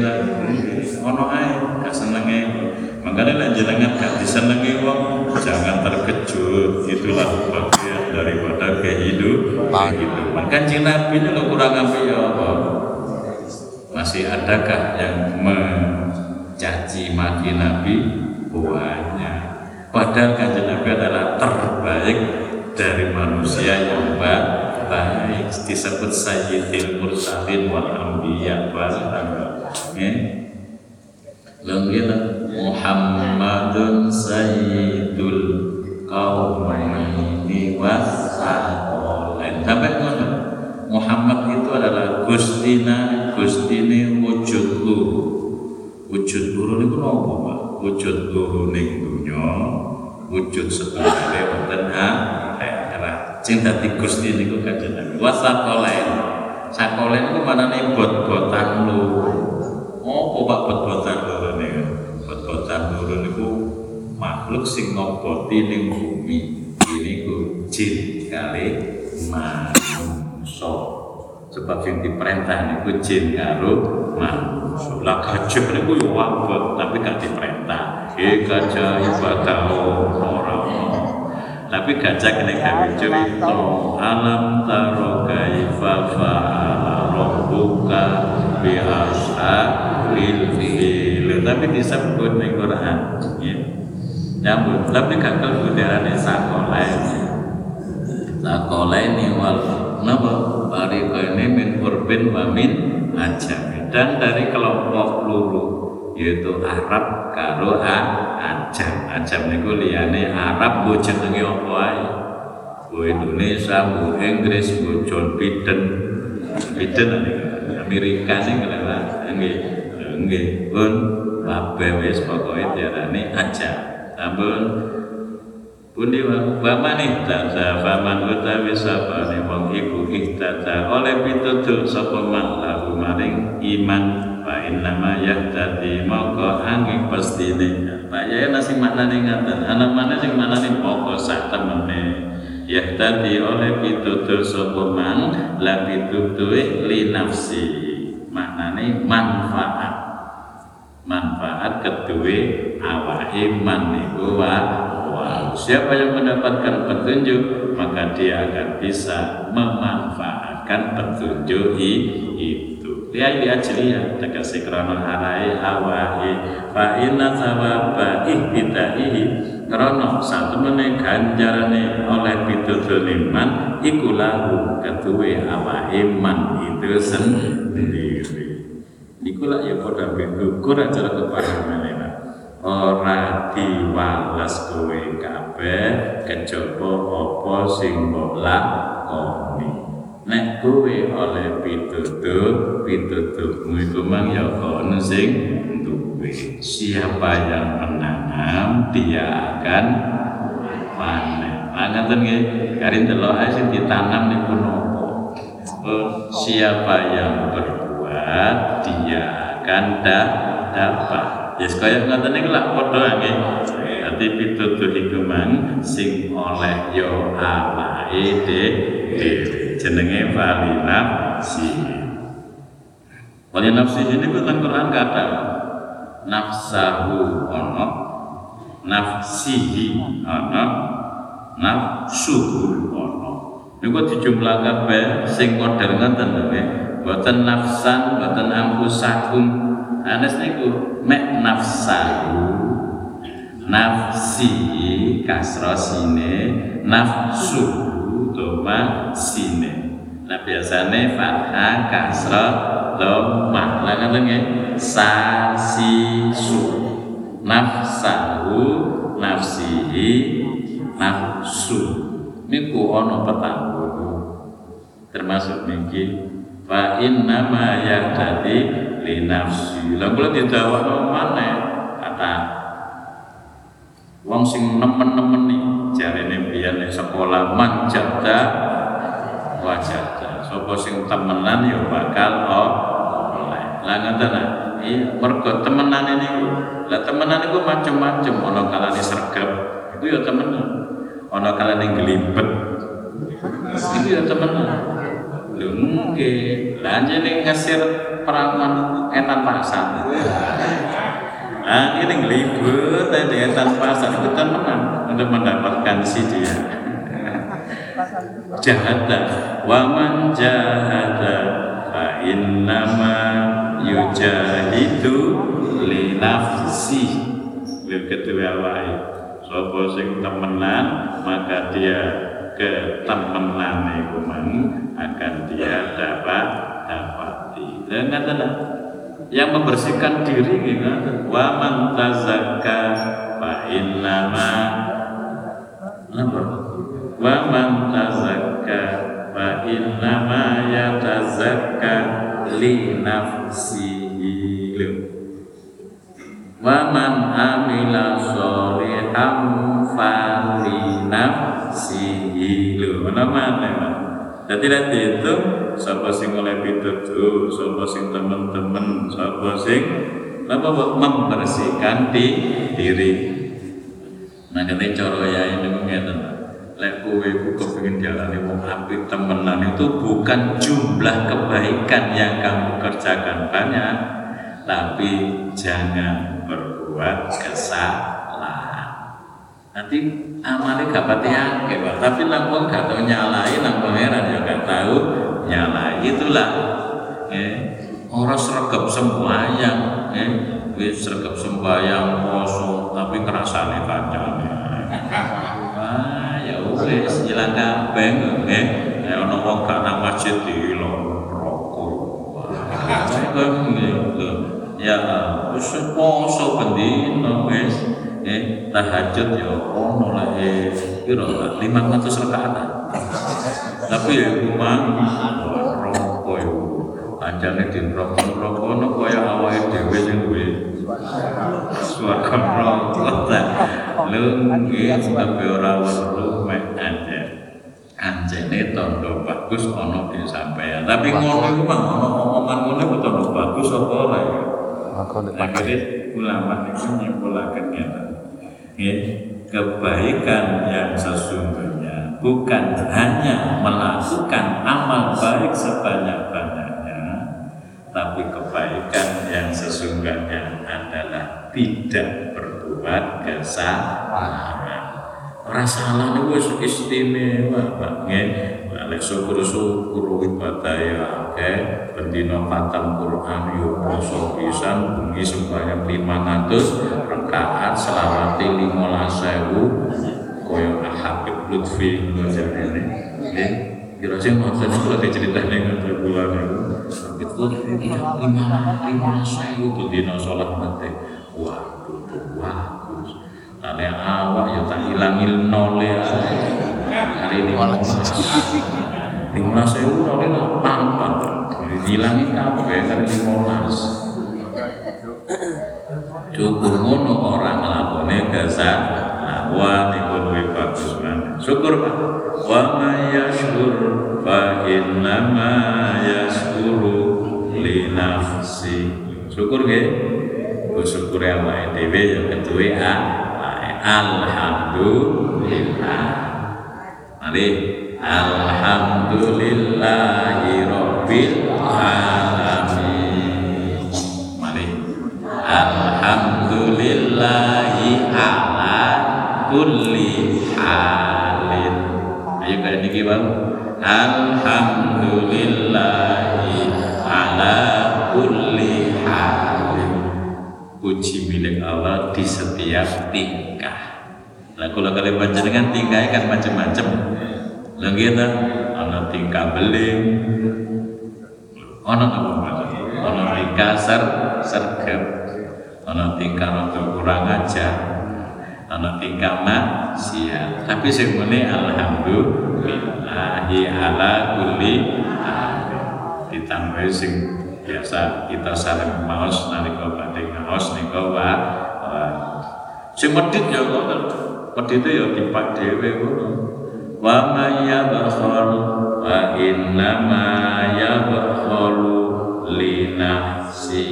ono ae gak senenge. Makanya lah jenengan gak disenengi wong jangan terkejut. Itulah bagian daripada kehidupan. Kehidupan kanjeng nabi itu kurang apa ya apa? Masih adakah yang mencaci maki nabi? Banyak. Padahal kanjeng nabi adalah terbaik dari manusia yang baik disebut sayyidil mursalin wal anbiya wal ya Lengkila Muhammadun sayyidul qaumaini wasaqolain sampai mana? Muhammad itu adalah gustina gustine wujud luhur wujud luhur itu apa Pak? wujud luhur ning dunya wujud setunggal wonten akhirat sing dadi Gusti niku kanjeng Nabi wasaqolain sakolen iku manane bot-botan luhur apa Pak bot-botan luhur niku bot-botan luhur niku makhluk sing ngoboti ning bumi. Ini ku jin kali manungsa. Sebab yang diperintah niku jin karo manungsa. Lah gajah niku yo wabot tapi gak diperintah. Eh gajah ibadah ora tapi gajah kena gawe cerita alam taro kaifa fa'ala rabbuka bi ashabil fil. Tapi disebut ning Quran ya. Nyambut. Tapi gak kelbu darane sakolain sakolain wal napa? Ini min urbin wa min ajam. Dan dari kelompok luru yaitu Arab karo ajam. Ajam niku liyane Arab bu jenenge apa ae? Bu Indonesia bu Inggris bu John Biden. Biden Amerika ning kelewat. Nggih nggih. Pun kabeh wis pokoke diarani ajam. Ampun Pundi wa faman ihtada faman utawi sapane wong iku ihtada oleh pitutur sapa man lahu maring iman fa inna ma yahtadi moko angin pastine Pak ya nasi maknane ngaten. Anak mana sing maknane pokok sak temene? Yahtadi oleh pitutur sapa man la pitutur li nafsi. Maknane manfaat. Manfaat kedua awake man niku wa Siapa yang mendapatkan petunjuk maka dia akan bisa memanfaatkan petunjuk itu. Krana harai awahi fa inna thawaba ihtidaihi krana satemene ganjarane oleh pitutur iman iku lahu ketuwe awake man itu sendiri. Iku lah ya padha bendukur acara kepahaman ora diwales kowe kabeh kejaba apa sing mbok lakoni nek kowe oleh pitutur pituturmu iku mang ya kono sing duwe. Siapa yang menanam dia akan panen. Ngaten nggih. Karin delok ae sing ditanam niku napa siapa yang berbuat dia akan dapat. Ya kaya ngoten niku lak padha nggih. Dadi pitutur iku mang sing oleh yo awake dhewe. Jenenge wali nafsi. Ini tentang Quran kata nafsahu ono nafsihi ono nafsuhu ono. Niku dijumlah kabeh sing model ngoten nggih. Boten nafsan, boten ampusakum, Anas niku mek nafsahu nafsi kasro sine nafsu doma sine nah biasanya fathah kasro doma lah ngoten nggih? Sasi su. Nafsahu nafsihi nafsu. Niku ana petang termasuk niki fa inna ma yahtadi li nafsi. Lah kula didawakno maneh. Kata wong sing nemen-nemen nih jarene biyen ning sekolah manjada wajada. Sapa sing temenan ya bakal oleh. Lah ngoten iya mergo temenan ini lah temenan itu macam-macam ana kalane sregep itu ya temenan. Ana kalane glibet Itu ya temenan. Lho nggih, lah jeneng ngesir perawan etan pasar. Nah, ini ngelibut tadi etan pasar itu temenan untuk mendapatkan si dia. Jahada wa man jahada fa innama yujahidu li nafsi. Lil kedua wae. Sapa sing temenan maka dia ketemenan iku akan dia dapat dapati. Dan katalah yang membersihkan diri gitu. Wa man tazakka fa innama apa wa man tazakka fa innama yatazakka li nafsihi. Wa man amila sholihan fali nafsihi. Lho ana mana? Mas? Jadi nanti itu sapa sing oleh pitutur, sapa sing teman-teman, sapa sing apa Pak? membersihkan di diri. Nah, kene cara ya ini ngeten. Lek kowe ku kepengin jalani wong apik temenan itu bukan jumlah kebaikan yang kamu kerjakan banyak, tapi jangan berbuat kesalahan. Nanti amalnya gak pati akeh. Tapi langsung gak tahu nyalai, nang pangeran ya gak tahu nyalai. Itulah eh, orang sergap sembahyang, eh, wis sergap sembahyang poso, tapi kerasane kancane. Wah, ya wis ilang kabeh, eh. Ya ono wong gak nang masjid dilong rokok. Ya, wis poso bendino wis eh tahajud ya ono lah eh piro lah 500 rakaat tapi ya kumang rokok ya. Anjane di rokok rokok no kaya awake dhewe sing duwe suara rokok. Ta lu nggih tapi ora weruh mek anje anjene tondo bagus ono di sampean tapi ngono iku mah ono omongan ngono kok tondo bagus apa ora ya. Akhirnya ulama itu menyimpulkan gitu. Ya, kebaikan yang sesungguhnya bukan hanya melakukan amal baik sebanyak-banyaknya, tapi kebaikan yang sesungguhnya adalah tidak berbuat kesalahan. Ora salah wis istimewa. Lek syukur-syukur ibadah ya akeh, bendina khatam Quran yo poso pisan, bengi sembahyang 500 rakaat, selawati 15000 kaya Habib Lutfi ngono jarene. Nggih. Kira sing maksud kula diceritani ngoten kula niku. Habib Lutfi tidak 55000 bendina salat mate. Waduh, bagus. Lale awak ya tak hilangin nole hari ini lima sewu nole lah pampat hilangin kabeh limolas cukup ngono orang ngelakone kesal wa niku luwih bagus syukur Pak. Wa may yashkur fa inna ma yashkuru li nafsi. Syukur nggih. Syukur awake dhewe ya keduwe ah. Alhamdulillah. Mari Alhamdulillahi Rabbil Alamin. Mari Alhamdulillahi ala kulli halin. Ayo kayak niki bang. Alhamdulillahi ala kulli halin. Puji milik Allah di setiap tingkah. Lah kalau kalian panjenengan tingkahnya kan macam-macam. Lah gitu, ana tingkah beling, ana apa Mas? Ana tingkah ser sergap, ana tingkah rada kurang ajar, ana tingkah maksiat. Tapi sing muni alhamdulillahi ala kulli. Ditambah sing biasa kita saling maos nalika badhe ngaos nika wa sing medhit ya ngoten medhite ya dipak dhewe ngono. Wa may yabkhal wa inna ma yabkhalu li nafsi.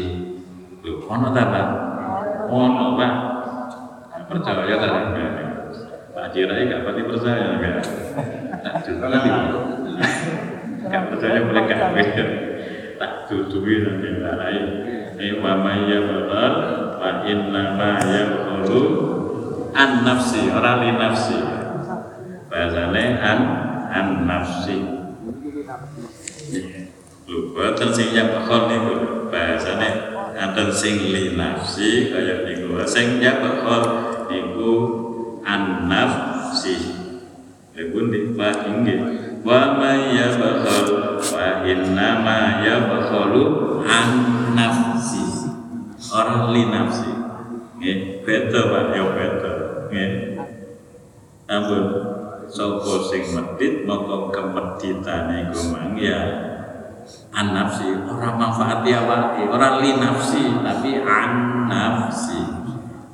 Lho ono ta Pak? Ono Pak. Percaya ta akhirnya gak pati percaya enggak tak juga nanti gak percaya boleh kafir tak tutupi nanti lain ini wa ya bakal wa inna ma yaqulu an nafsi ora li nafsi. Bahasane an an nafsi. Lho boten sing ya bakal niku bahasane anten sing li nafsi kaya niku. Sing ya bakal niku an nafsi. Lebun di fa inggih. Wa may yabkhal fa inna ma yabkhalu an nafsi. Orang li nafsi. Nggih beda Pak. Ya beda nggih ampun. Sapa sing medit maka kemeditane iku mang ya. An nafsi ora manfaati awake ora li nafsi tapi an nafsi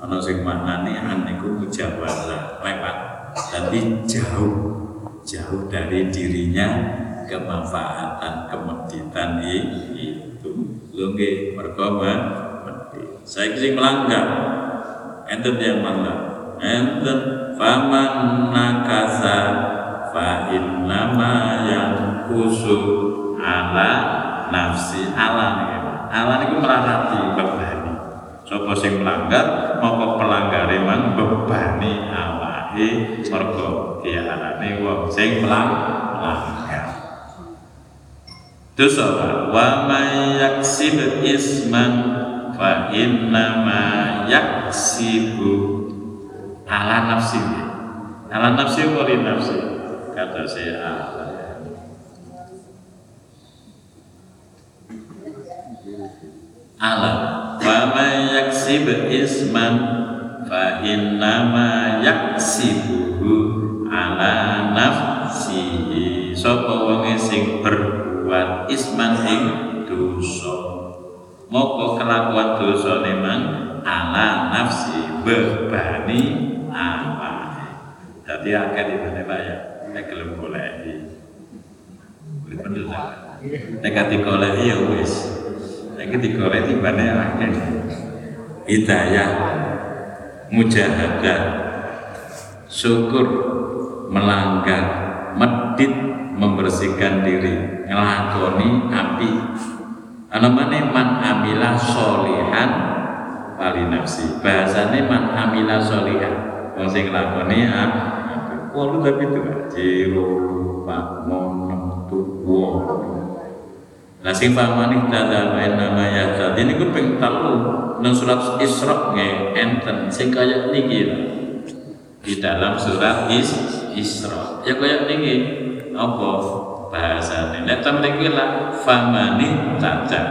ana sing maknane an niku mujawazah lewat tapi jauh. Jauh dari dirinya kemanfaatan kemeditan itu. Lho nggih. Medit. Saya sing melanggar. Enten yang melanggar enten faman nakasa fa innama yang kusu ala nafsi ala ala niku merahati bebani sapa sing melanggar maka pelanggare mang bebani awake mergo diarani wong sing melanggar. Dosa wa may yaksib isman fa inna ma yaksibu ala nafsi. Ala nafsi wa li nafsi? Kata saya ala ala wa may yaksib isman fa innama yaksibuhu ala nafsihi. Sapa wonge sing berbuat isman ing dosa? Moko kelakuan dosa memang ala nafsi bebani awake dadi akeh di mana Pak ya. Nek goleki. Boleh bener nek kate goleki ya wis. Nek digoleki bane akeh. Hidayah mujahadah syukur melanggar medit membersihkan diri ngelakoni api. Anamane man amila solihan wali nafsi. Bahasane man amila solihan wong sing nglakoni api walu tapi itu jero pak mono tuwa Nah sing pamani dada lain nama ya tadi ini pengen tahu nang surat Isra nge enten. Sing kaya niki di dalam surat Is Isra. Ya kaya niki. Apa bahasanya nek ta mriki lah famani tata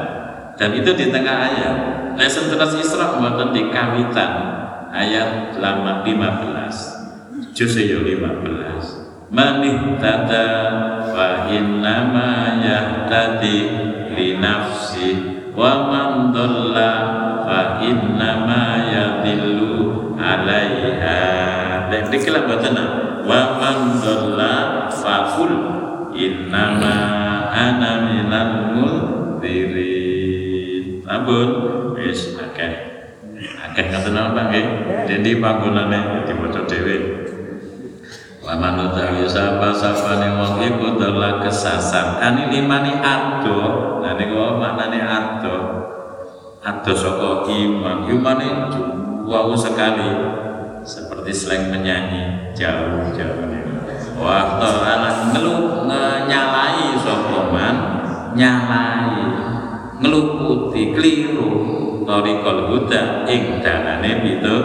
dan itu di tengah ayat. Lesson surat Isra mboten di kawitan ayat 15 juz 15 manih tata fa innama yahtadi li nafsi wa man dhalla fa innama yadillu alaiha. Dan dikira batana wa man dhalla fa qul innama ana minal mudhirin ampun. Wis akeh akeh ngaten apa nggih jadi panggonane diwaca dhewe Waman utawi sapa sapa ning wong iku telah kesasar. Ani limani ado. Nah niku maknane ado. Ado saka iman. Imane jauh sekali. Seperti slang menyanyi jauh-jauh. Wah, ta'ala ngelu nyalai sapa man nyalai ngeluputi keliru. Torikol huda ing dalane itu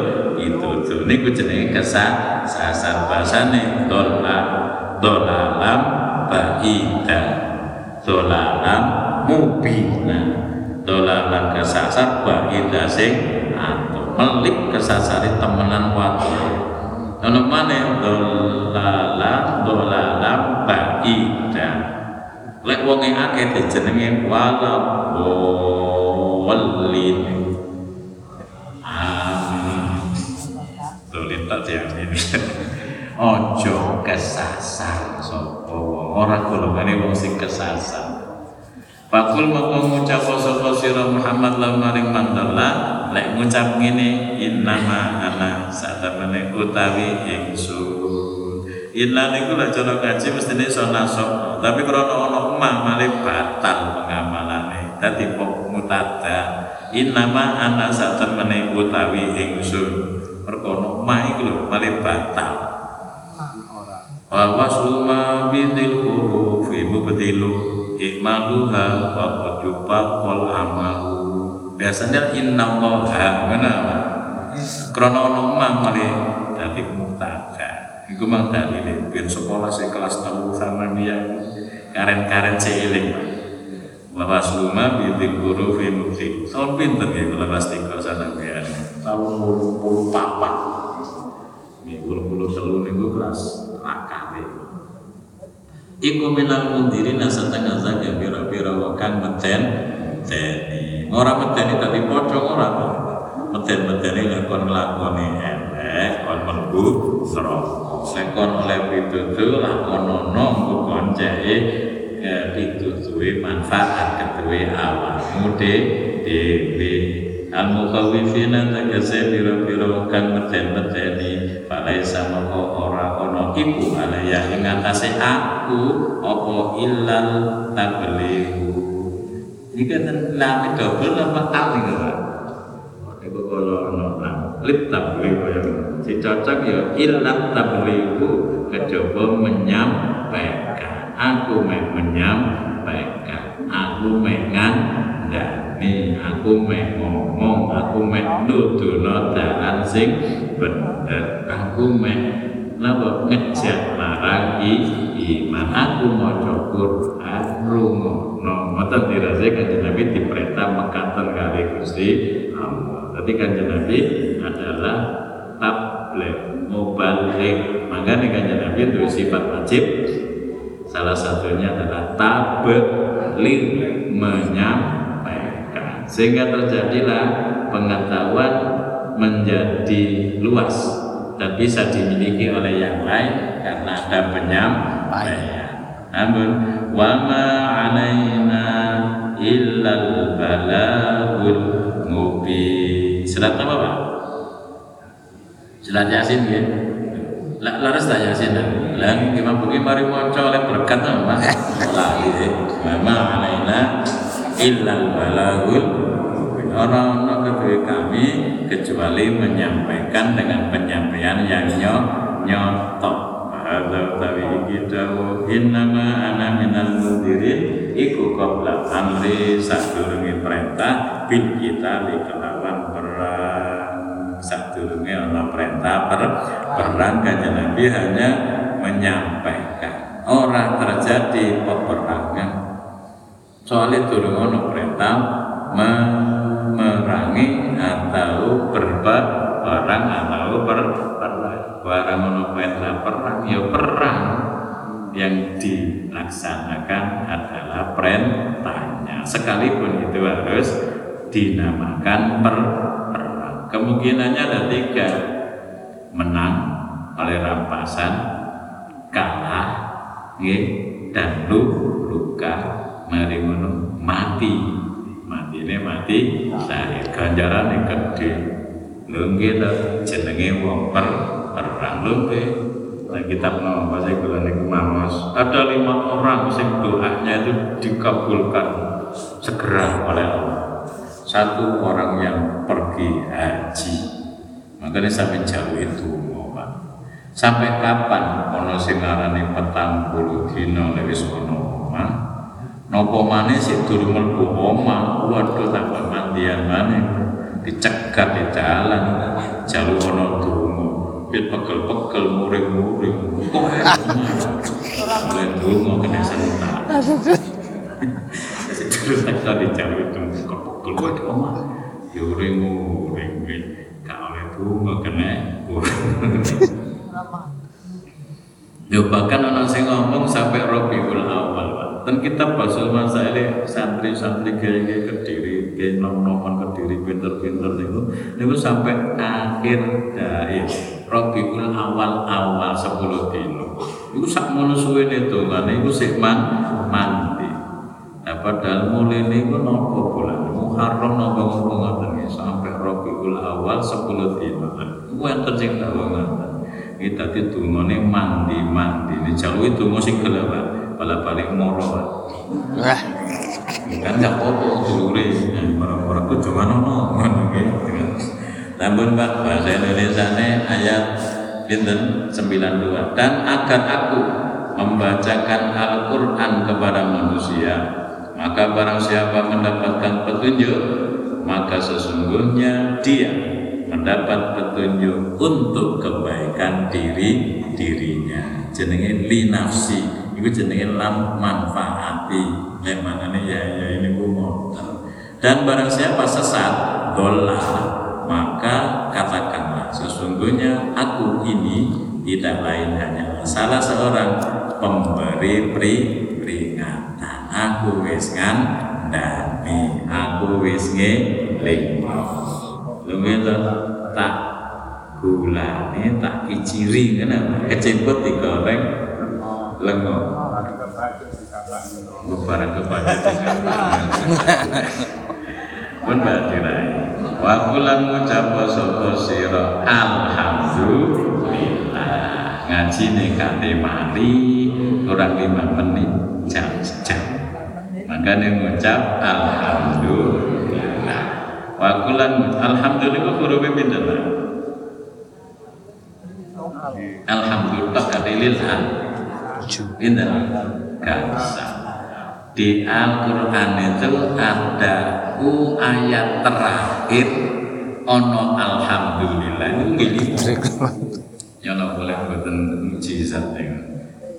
itu tuh niku jenenge sasar basane dola dolalam baida. Dolalam mubina. Dolalam kesasar baida sing atau melik kesasari temenan waktu ono maneh dolalam dolalam baida lek wonge akeh dijenenge wala walin amin dolin tak jamin ojo kesasar sapa wong. Ora golongane wong sing kesasar. Fakul maka ngucap sapa sira Muhammad lan maring mandala lek ngucap ngene innama ana satamene utawi ingsun Inna niku lah cara ngaji mestine iso nasab. Tapi krana ana emah malih batal pengamalane. Dadi mutada. Innama ana satan meneh utawi ingsun. Merkono emah iku lho malih batal. Wa wasluma bidil hurufi mubdilu ikmaluha wa qajuba qol amalu. Biasanya inna allaha kenapa? Krono ono emah malih dadi. Iku mang dalile ben sekolah sing kelas telu sama dia karen-karen seiling. Wa wasluma bidil hurufi mubdilu. Tahun pinter ya kalau kelas 3 sana biar. Tahun 84. Ini bulu-bulu telu niku kelas akale. Iku minal mundirin setengah zaga bira-bira wakang meten teni. Ora meteni tadi pocong ora. Meten-meteni lakon lakoni elek kon mlebu neraka. Lekon oleh pitutu lakonono nggo konceke pitutuwe manfaat keduwe awakmu dhewe. al mukawifina tegese biro-biro kang meten-meteni falaisa moko ora ono iku alaya ing atase aku apa illal tablihu iki kan lam double apa al iki Pak Iku kalau ono lam lip tablihu si cocok ya illat tablihu kejaba menyampaikan. Aku mek menyampaikan. Aku mek ngandani. Aku mek ngomong. Aku mek nuduno dalan sing bener. Aku mek napa ngejak larang iman. Aku maca Quran rungono ngoten dirase kanjeng Nabi diperintah mekaten kali Gusti Allah. Dadi kanjeng Nabi adalah tabligh mubalik makanya kanjeng Nabi itu sifat wajib salah satunya adalah tabligh menyampaikan sehingga terjadilah pengetahuan menjadi luas dan bisa dimiliki oleh yang lain karena ada penyampaian. Namun wama alaina illal balagul mubin. Surat apa Pak? Surat Yasin ya. Laras tak Yasin. Lah gimana pergi mari maca oleh berkat apa? Lah gitu. Wama alaina illal balagul orang-orang kedua kami kecuali menyampaikan dengan penyampaian yang nyotok Hadza tawi kita innama ana minal mudirin iku qabla amri sadurunge perintah bil kita di kelawan perang sadurunge ana perintah per perang kanjeng Nabi hanya menyampaikan. Orang terjadi peperangan. Soalnya durung ana perintah memerangi atau berperang atau berperang barang ono perintah perang ya perang. Yang dilaksanakan adalah perintahnya. Sekalipun itu harus dinamakan per perang kemungkinannya ada tiga. Menang oleh rampasan kalah nggih, dan lu luka mari ngono mati. Mati ini mati syahid ganjaran yang gede. Lho nggih jenenge wong per perang. Lumpe nah kitab nama bahasa kula niku mamos ada lima orang sing doanya itu dikabulkan segera oleh Allah satu orang yang pergi haji. Makanya sampai jauh itu Pak sampai kapan ono sing petang puluh dina lewis ono omah? Nopo maneh sik durung mlebu omah? Waduh tambah mandian maneh. Dicegat di jalan. Jalur ono donga. Pit pegel-pegel muring-muring. Kok donga kena sentak. Terus tak di jalur itu pegel kok di omah yuring-muring gak oleh donga kena Yo bahkan orang sing ngomong sampai Rabiul Awal, Pak. Dan kita Basul Masaili santri-santri gaya kediri, gaya nom-noman kediri, pinter-pinter niku, niku sampai akhir dari Rabiul Awal awal 10 dino. Iku sak mono suwene dongane iku sik man mandi. Padahal mulai niku nopo bulan Muharram nopo ngoten sampai Rabiul Awal 10 dino. Kuwi enten sing tahu ngoten. Iki dadi dungane mandi-mandi. Ini jauh itu sing gelem, Pak. Bala balik moro. Wah, Kan gak apa-apa dulure. Moro-moro ku jangan ono ngono. Namun Pak bahasa Indonesia ayat pinten 92 dan agar aku membacakan Al-Qur'an kepada manusia maka barang siapa mendapatkan petunjuk maka sesungguhnya dia mendapat petunjuk untuk kebaikan diri dirinya. Jenenge li nafsi itu jenenge lam manfaati. Nih ya ya ini bu dan barang siapa sesat dolah maka katakanlah sesungguhnya aku ini tidak lain hanyalah salah seorang pemberi peri peringatan aku wis ngandani aku wis ngelingo. Lho gitu tak gulane tak kiciri kan keciput digoreng lengo. Barang kepada pun badirai wa kulan ngucap sapa sira? Alhamdulillah. Ngaji nih kate mari kurang lima menit jam jam makanya ngucap alhamdulillah. Wa kulan alhamdulillah hurufnya Pak? alhamdulillah kadilil an pinten? Gasa di Al-Quran itu ada u ayat terakhir ono alhamdulillah. Itu gini ya Allah boleh buatan mujizat ya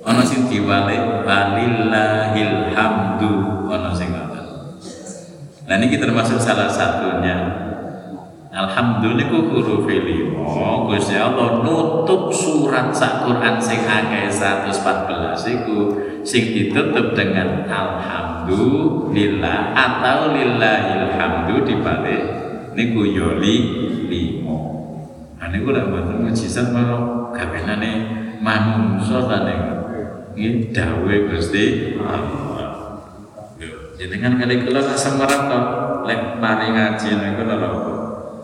ono sing diwalik walillahil nah ini termasuk salah satunya. Alhamdulillah huruf lima Gusti Allah nutup surat sak Quran sing akeh 114 iku sing ditutup dengan alhamdulillah atau lillahil hamdu dibalik niku yo li limo nah niku lek mboten mujizat malah gawenane manungsa ta niku? Iki dawuhe Gusti Allah jenengan kali kula marang to lek mari ngaji niku lho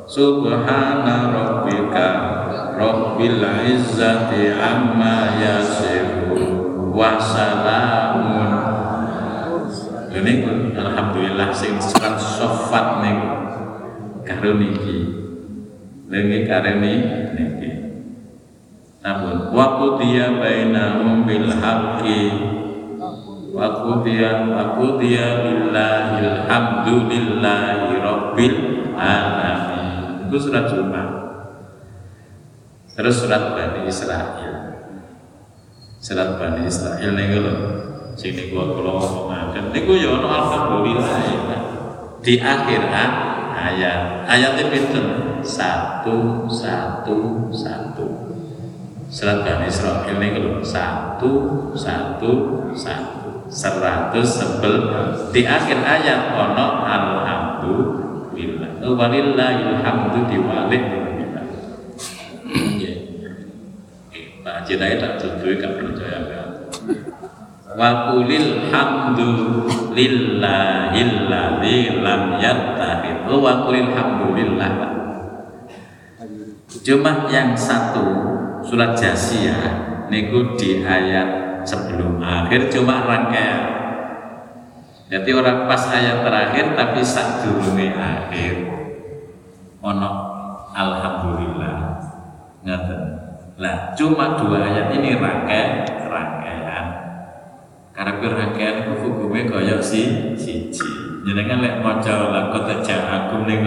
Subhana rabbika rabbil izzati amma yasifun wa salamun. Ini alhamdulillah sing surat sofat niku. Karo niki. Lengi karo niki. Namun waktu dia bainahum bil haqqi wa qudiya wa qudiya billahil hamdulillahi rabbil alamin. Itu surat Jumat. Terus surat Bani Israel surat Bani Israel nih lho. Sing niku kula ngomongaken niku ya ono alhamdulillah ya. di akhir ayat. Ayatnya pinten? Satu satu satu. Surat Bani Israel nih lho. Satu satu satu seratus sebel. Di akhir ayat ono alhamdulillah walillahil hamdu diwalik Pak Haji Rai tak tutupi gak percaya kan wa qulil hamdu lillahilladzi lam yattakhid wa qulil hamdulillah cuma yang satu surat jasiyah niku di ayat sebelum akhir cuma rangkaian. Jadi orang pas ayat terakhir tapi sak durunge akhir. Ono alhamdulillah. Ngaten. Lah cuma dua ayat ini rangkai rangkaian. Karena rangkaian itu hukumnya kaya si siji. Jenengan lek maca lakot ja'akum ning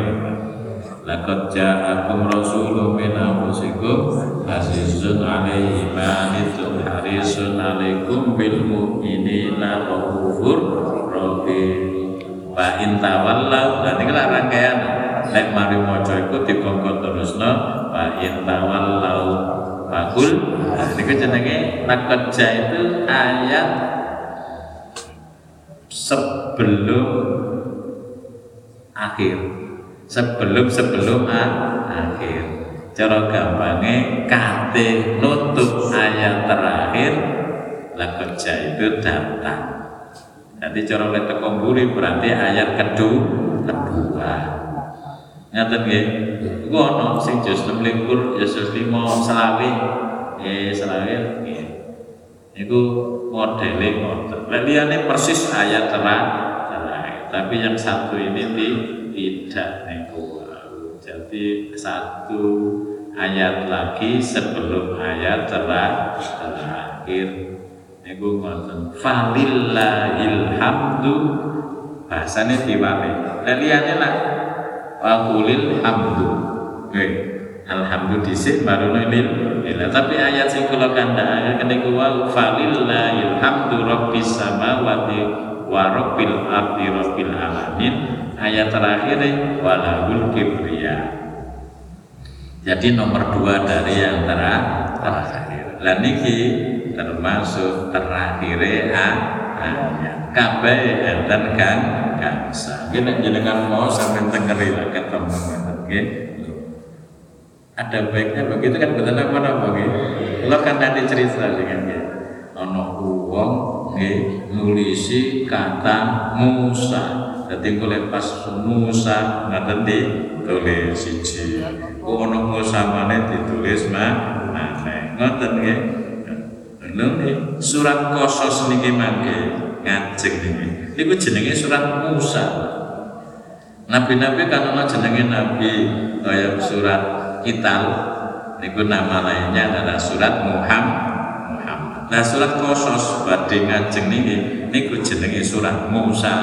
lakot ja'akum rasulun min anfusikum azizun alaihi ma harisun alaikum bil mu'minina raufur rahim. Wa in tawallau ini lah rangkaian. Lek mari maca iku dikongkon terusno wa in tawallau. Fakul, nah, ini jenenge nakoja itu ayat sebelum akhir, sebelum sebelum akhir. Cara gampangnya kate nutup ayat terakhir, lakoja itu datang. Jadi cara oleh tekomburi berarti ayat kedua, kedua. Ngaten nggih. Iku ana sing jus 26 ya jus 5 selawe eh selawe nggih Iku modelnya ngoten. Lek liyane persis ayat terakhir, tapi yang satu ini di, tidak niku. Jadi satu ayat lagi sebelum ayat terakhir. Niku ngoten. Falillahil hamdu bahasane diwale. Lek liyane lah wa qulil hamdu. Nggih. Alhamdulillah disik baru lil. Tapi ayat sing kula kandhake niku wa falillahil hamdu rabbis samawati wa rabbil ardi rabbil alamin. Ayat terakhir walahul kibriya. Jadi nomor dua dari yang terakhir. Lah niki termasuk terakhir ayat. Kabeh enten kang gangsa. Nggih jenengan mau sampeyan tengeri lah ketemu ada baiknya begitu kan betul apa apa gitu. Lo kan tadi cerita dengan dia. Ono uang nulisi kata Musa. Dadi kule pas Musa ngaten di tulis siji. Oh ono Musa mana ditulis maneh. Ngoten nggih. Lho surat Qasas niki mangke ngajeng niki. Niku jenenge surat Musa. Nabi-nabi kan ana jenenge nabi kaya surat Kital niku nama lainnya adalah surat Muhammad. Nah surat Kosos badhe ngajeng niki niku jenenge surat Musa.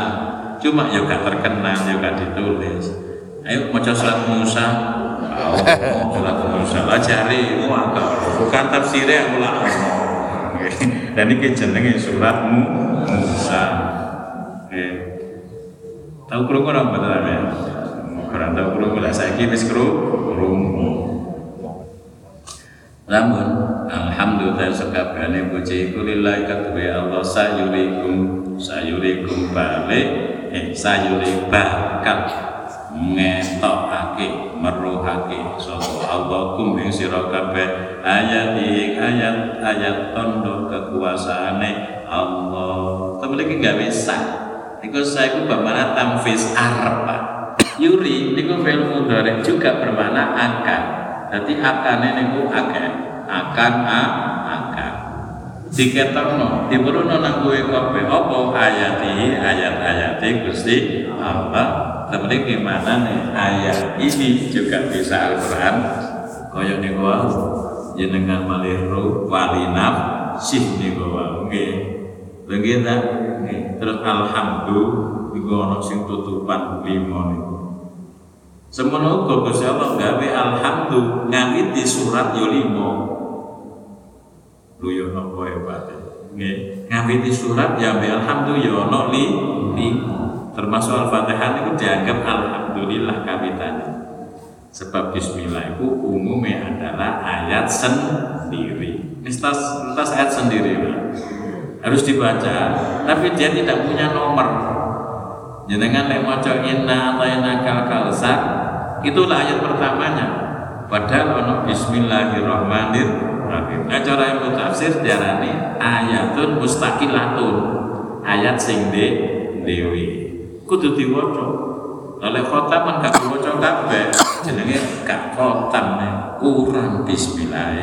Cuma ya gak terkenal, ya gak ditulis. Ayo maca surat Musa. Oh, surat Musa lah cari bukan tafsirnya aku lah. Dan ini jenenge surat Musa. Tahu kurang kurang betul ya? Kurang tahu kurang lah. Saya kira krungu. Namun alhamdulillah sekabehane puji iku lillahi Allah sayurikum sayurikum balik eh sayuri bakal ngetokake meruhake sapa Allah kum ing sira kabeh ayat ayat ayat tondo kekuasaane Allah. Tapi iki gawe sah. Iku saya iku bermakna tamfiz arep Yuri niku fi'il mudhari juga bermakna akan. Jadi akane niku akeh, akan a akan. Diketokno, diburuno nang kowe kabeh apa ayati ayat-ayati Gusti Allah. Tapi gimana nih ayat ini juga bisa Al-Quran Kaya niku wau jenengan malih ruh walinaf sih niku wau nggih. Begitu Terus alhamdulillah niku ana sing tutupan lima niku. Semono uga Gusti Allah gawe alhamdulillah ngawiti surat yo limo. Lu yo napa ya Pak? Ngawiti surat ya be alhamdulillah yo ono li Termasuk Al-Fatihah itu dianggap alhamdulillah kawitane. Sebab bismillah itu umumnya adalah ayat sendiri. Mistas, mistas ayat sendiri Pak. Harus dibaca, tapi dia tidak punya nomor. Jangan lek maca inna atayna kal kalsar itulah ayat pertamanya. Padahal ono bismillahirrahmanirrahim. Nah cara ilmu tafsir diarani ayatun mustaqilatun. Ayat sing de dewi. Kudu diwaca. Oleh khotam kan gak diwaca kabeh. Jenenge gak khotam kurang bismillah.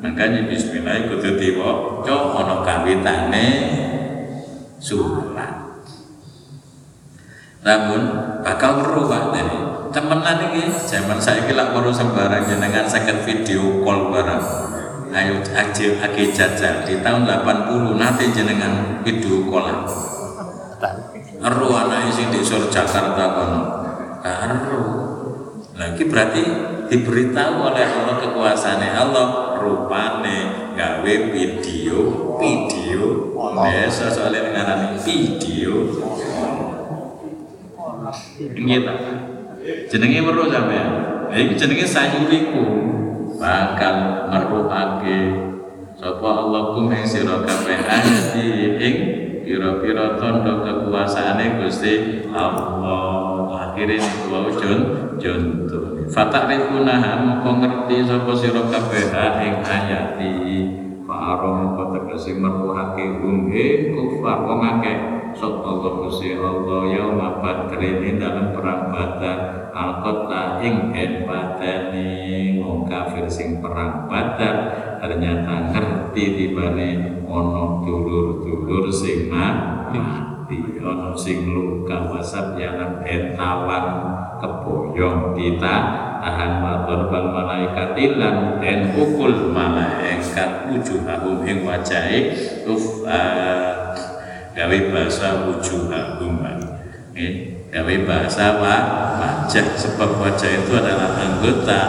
Makanya bismillah kudu diwaca ana kawitane surat. Namun bakal merubah dari temenan ini zaman saya kira baru sembarang jenengan second video call barang ayo aja agi jajal di tahun 80 nanti jenengan video call Eru anak isi di Sur Jakarta kono. Eru. Lagi berarti diberitahu oleh Allah kekuasaannya Allah rupane gawe video video. Biasa soalnya dengan video. Gitu. Jenenge weruh sampean. Lah iki jenenge sayuriku bakal meruhake sapa Allah kum ing sira kabeh ahli ing pira-pira tanda kekuasaane Gusti Allah. Akhire niku wau jun juntu. Fatarifuna moko ngerti sapa sira kabeh ing ayati Fa'arom kota tegese meruhake hum kufar wong akeh sapa Gusti Allah yauma badrin dalam perang badar. Alqata ing en pateni wong kafir sing perang badar ternyata ngerti dibane ono dulur-dulur sing mati ono sing luka wasat yang etawan keboyong. Kita tahan matur bal malaikat ilan dan pukul malaikat wujuhahum ing wajahe uf ah, gawe bahasa wujuhahum eh, gawe bahasa wa, wajah. Sebab wajah itu adalah anggota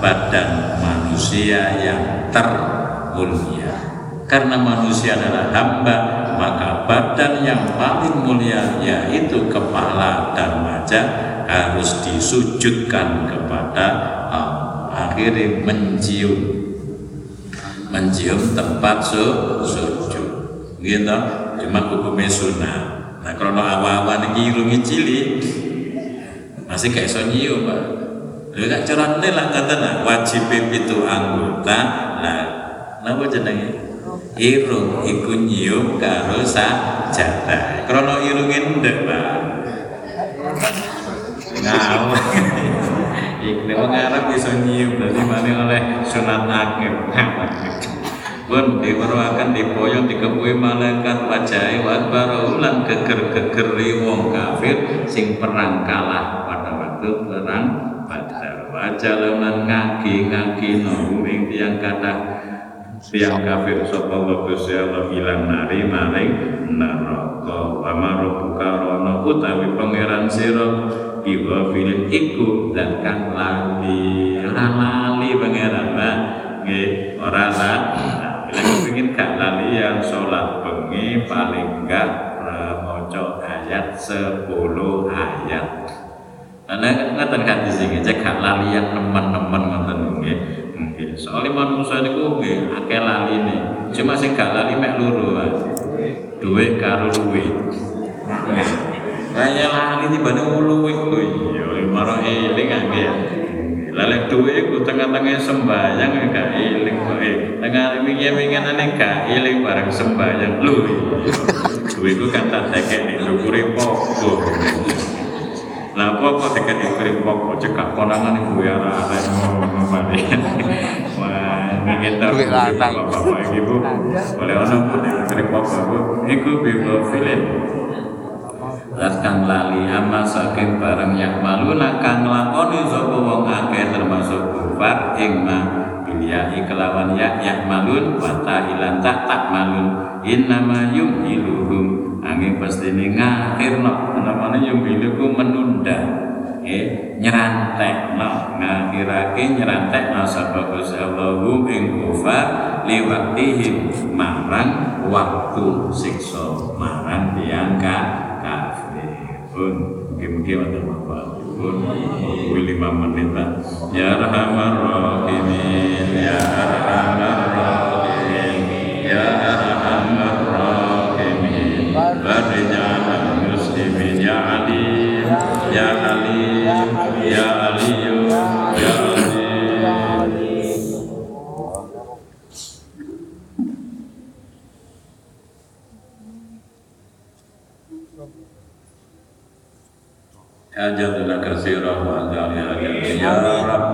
badan manusia yang termulia. Karena manusia adalah hamba maka badan yang paling mulia yaitu kepala dan wajah harus disujudkan kepada Allah. Akhirnya mencium. Mencium tempat su, sujud. Gitu cuma hukumnya sunnah. Nah kalau awal-awal ini irungi cilik masih kayak so nyium pak. Lha gak carane lah katanya wajib itu anggota lah napa jenenge? Irung. Iku nyium karo sajadah. Krana irunge ndek Pak? Ngawur. Iki wong Arab iso nyium dadi mane oleh sunat akhir pun diweruhaken dipoyong dikepui malaikat wajahe wa barulan geger-geger wong kafir sing perang kalah pada waktu perang Badar. Wajah lan ngagi-ngagi no ing tiyang kathah tiang kafir. Sapa wa Gusti Allah ilang nari maring neraka. Wa marubuka rono utawi pangeran sira iwa filin iku dan kang lali. Lali pangeran Pak. Nggih ora Bila ingin gak lali sholat bengi paling enggak maca ayat 10 ayat Nah, ngeten hadis iki cek gak lali yang nemen-nemen ngoten nggih. Nggih. Soale manusa niku nggih akeh laline. Cuma sing gak lali mek loro wae. Duwe karo luwe. Kaya lali tibane luwe lho iya maro eling nggih. Lalek duwe iku tengah-tengah sembahyang ya gak eling kok. Eh, tengah wingi-winginane gak eling bareng sembahyang lho. Duwe iku kan tak tekek ndukure pokok. Lah apa kok dekat ikrim pokok cekak konangan ibu ya arah ngomong balik. Wah, ini kita Duit lanang. bapak ibu oleh orang pun pokok bu, iku bibo filin. Lan kang lali ama saking barang yang malu kang lakoni sapa wong akeh termasuk kufar ing ma kelawan ya yak malun wa tahilan tak tak malun. Innama yumhiluhum angin pasti ini ngakhirno namanya yumhiluku menunda. Eh nyerantek no ngakhirake nyerantek no sapa Gusti Allah hum ing kufar liwaktihim marang waktu siksa marang kafir pun mungkin-mungkin ada bapak pun kuwi lima menit Pak. ya rahman rahimin ya rahman rahimin ya rahman اجل لك سيره وعزائها جميعا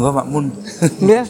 Oh, enggak Pak Mun. Ya.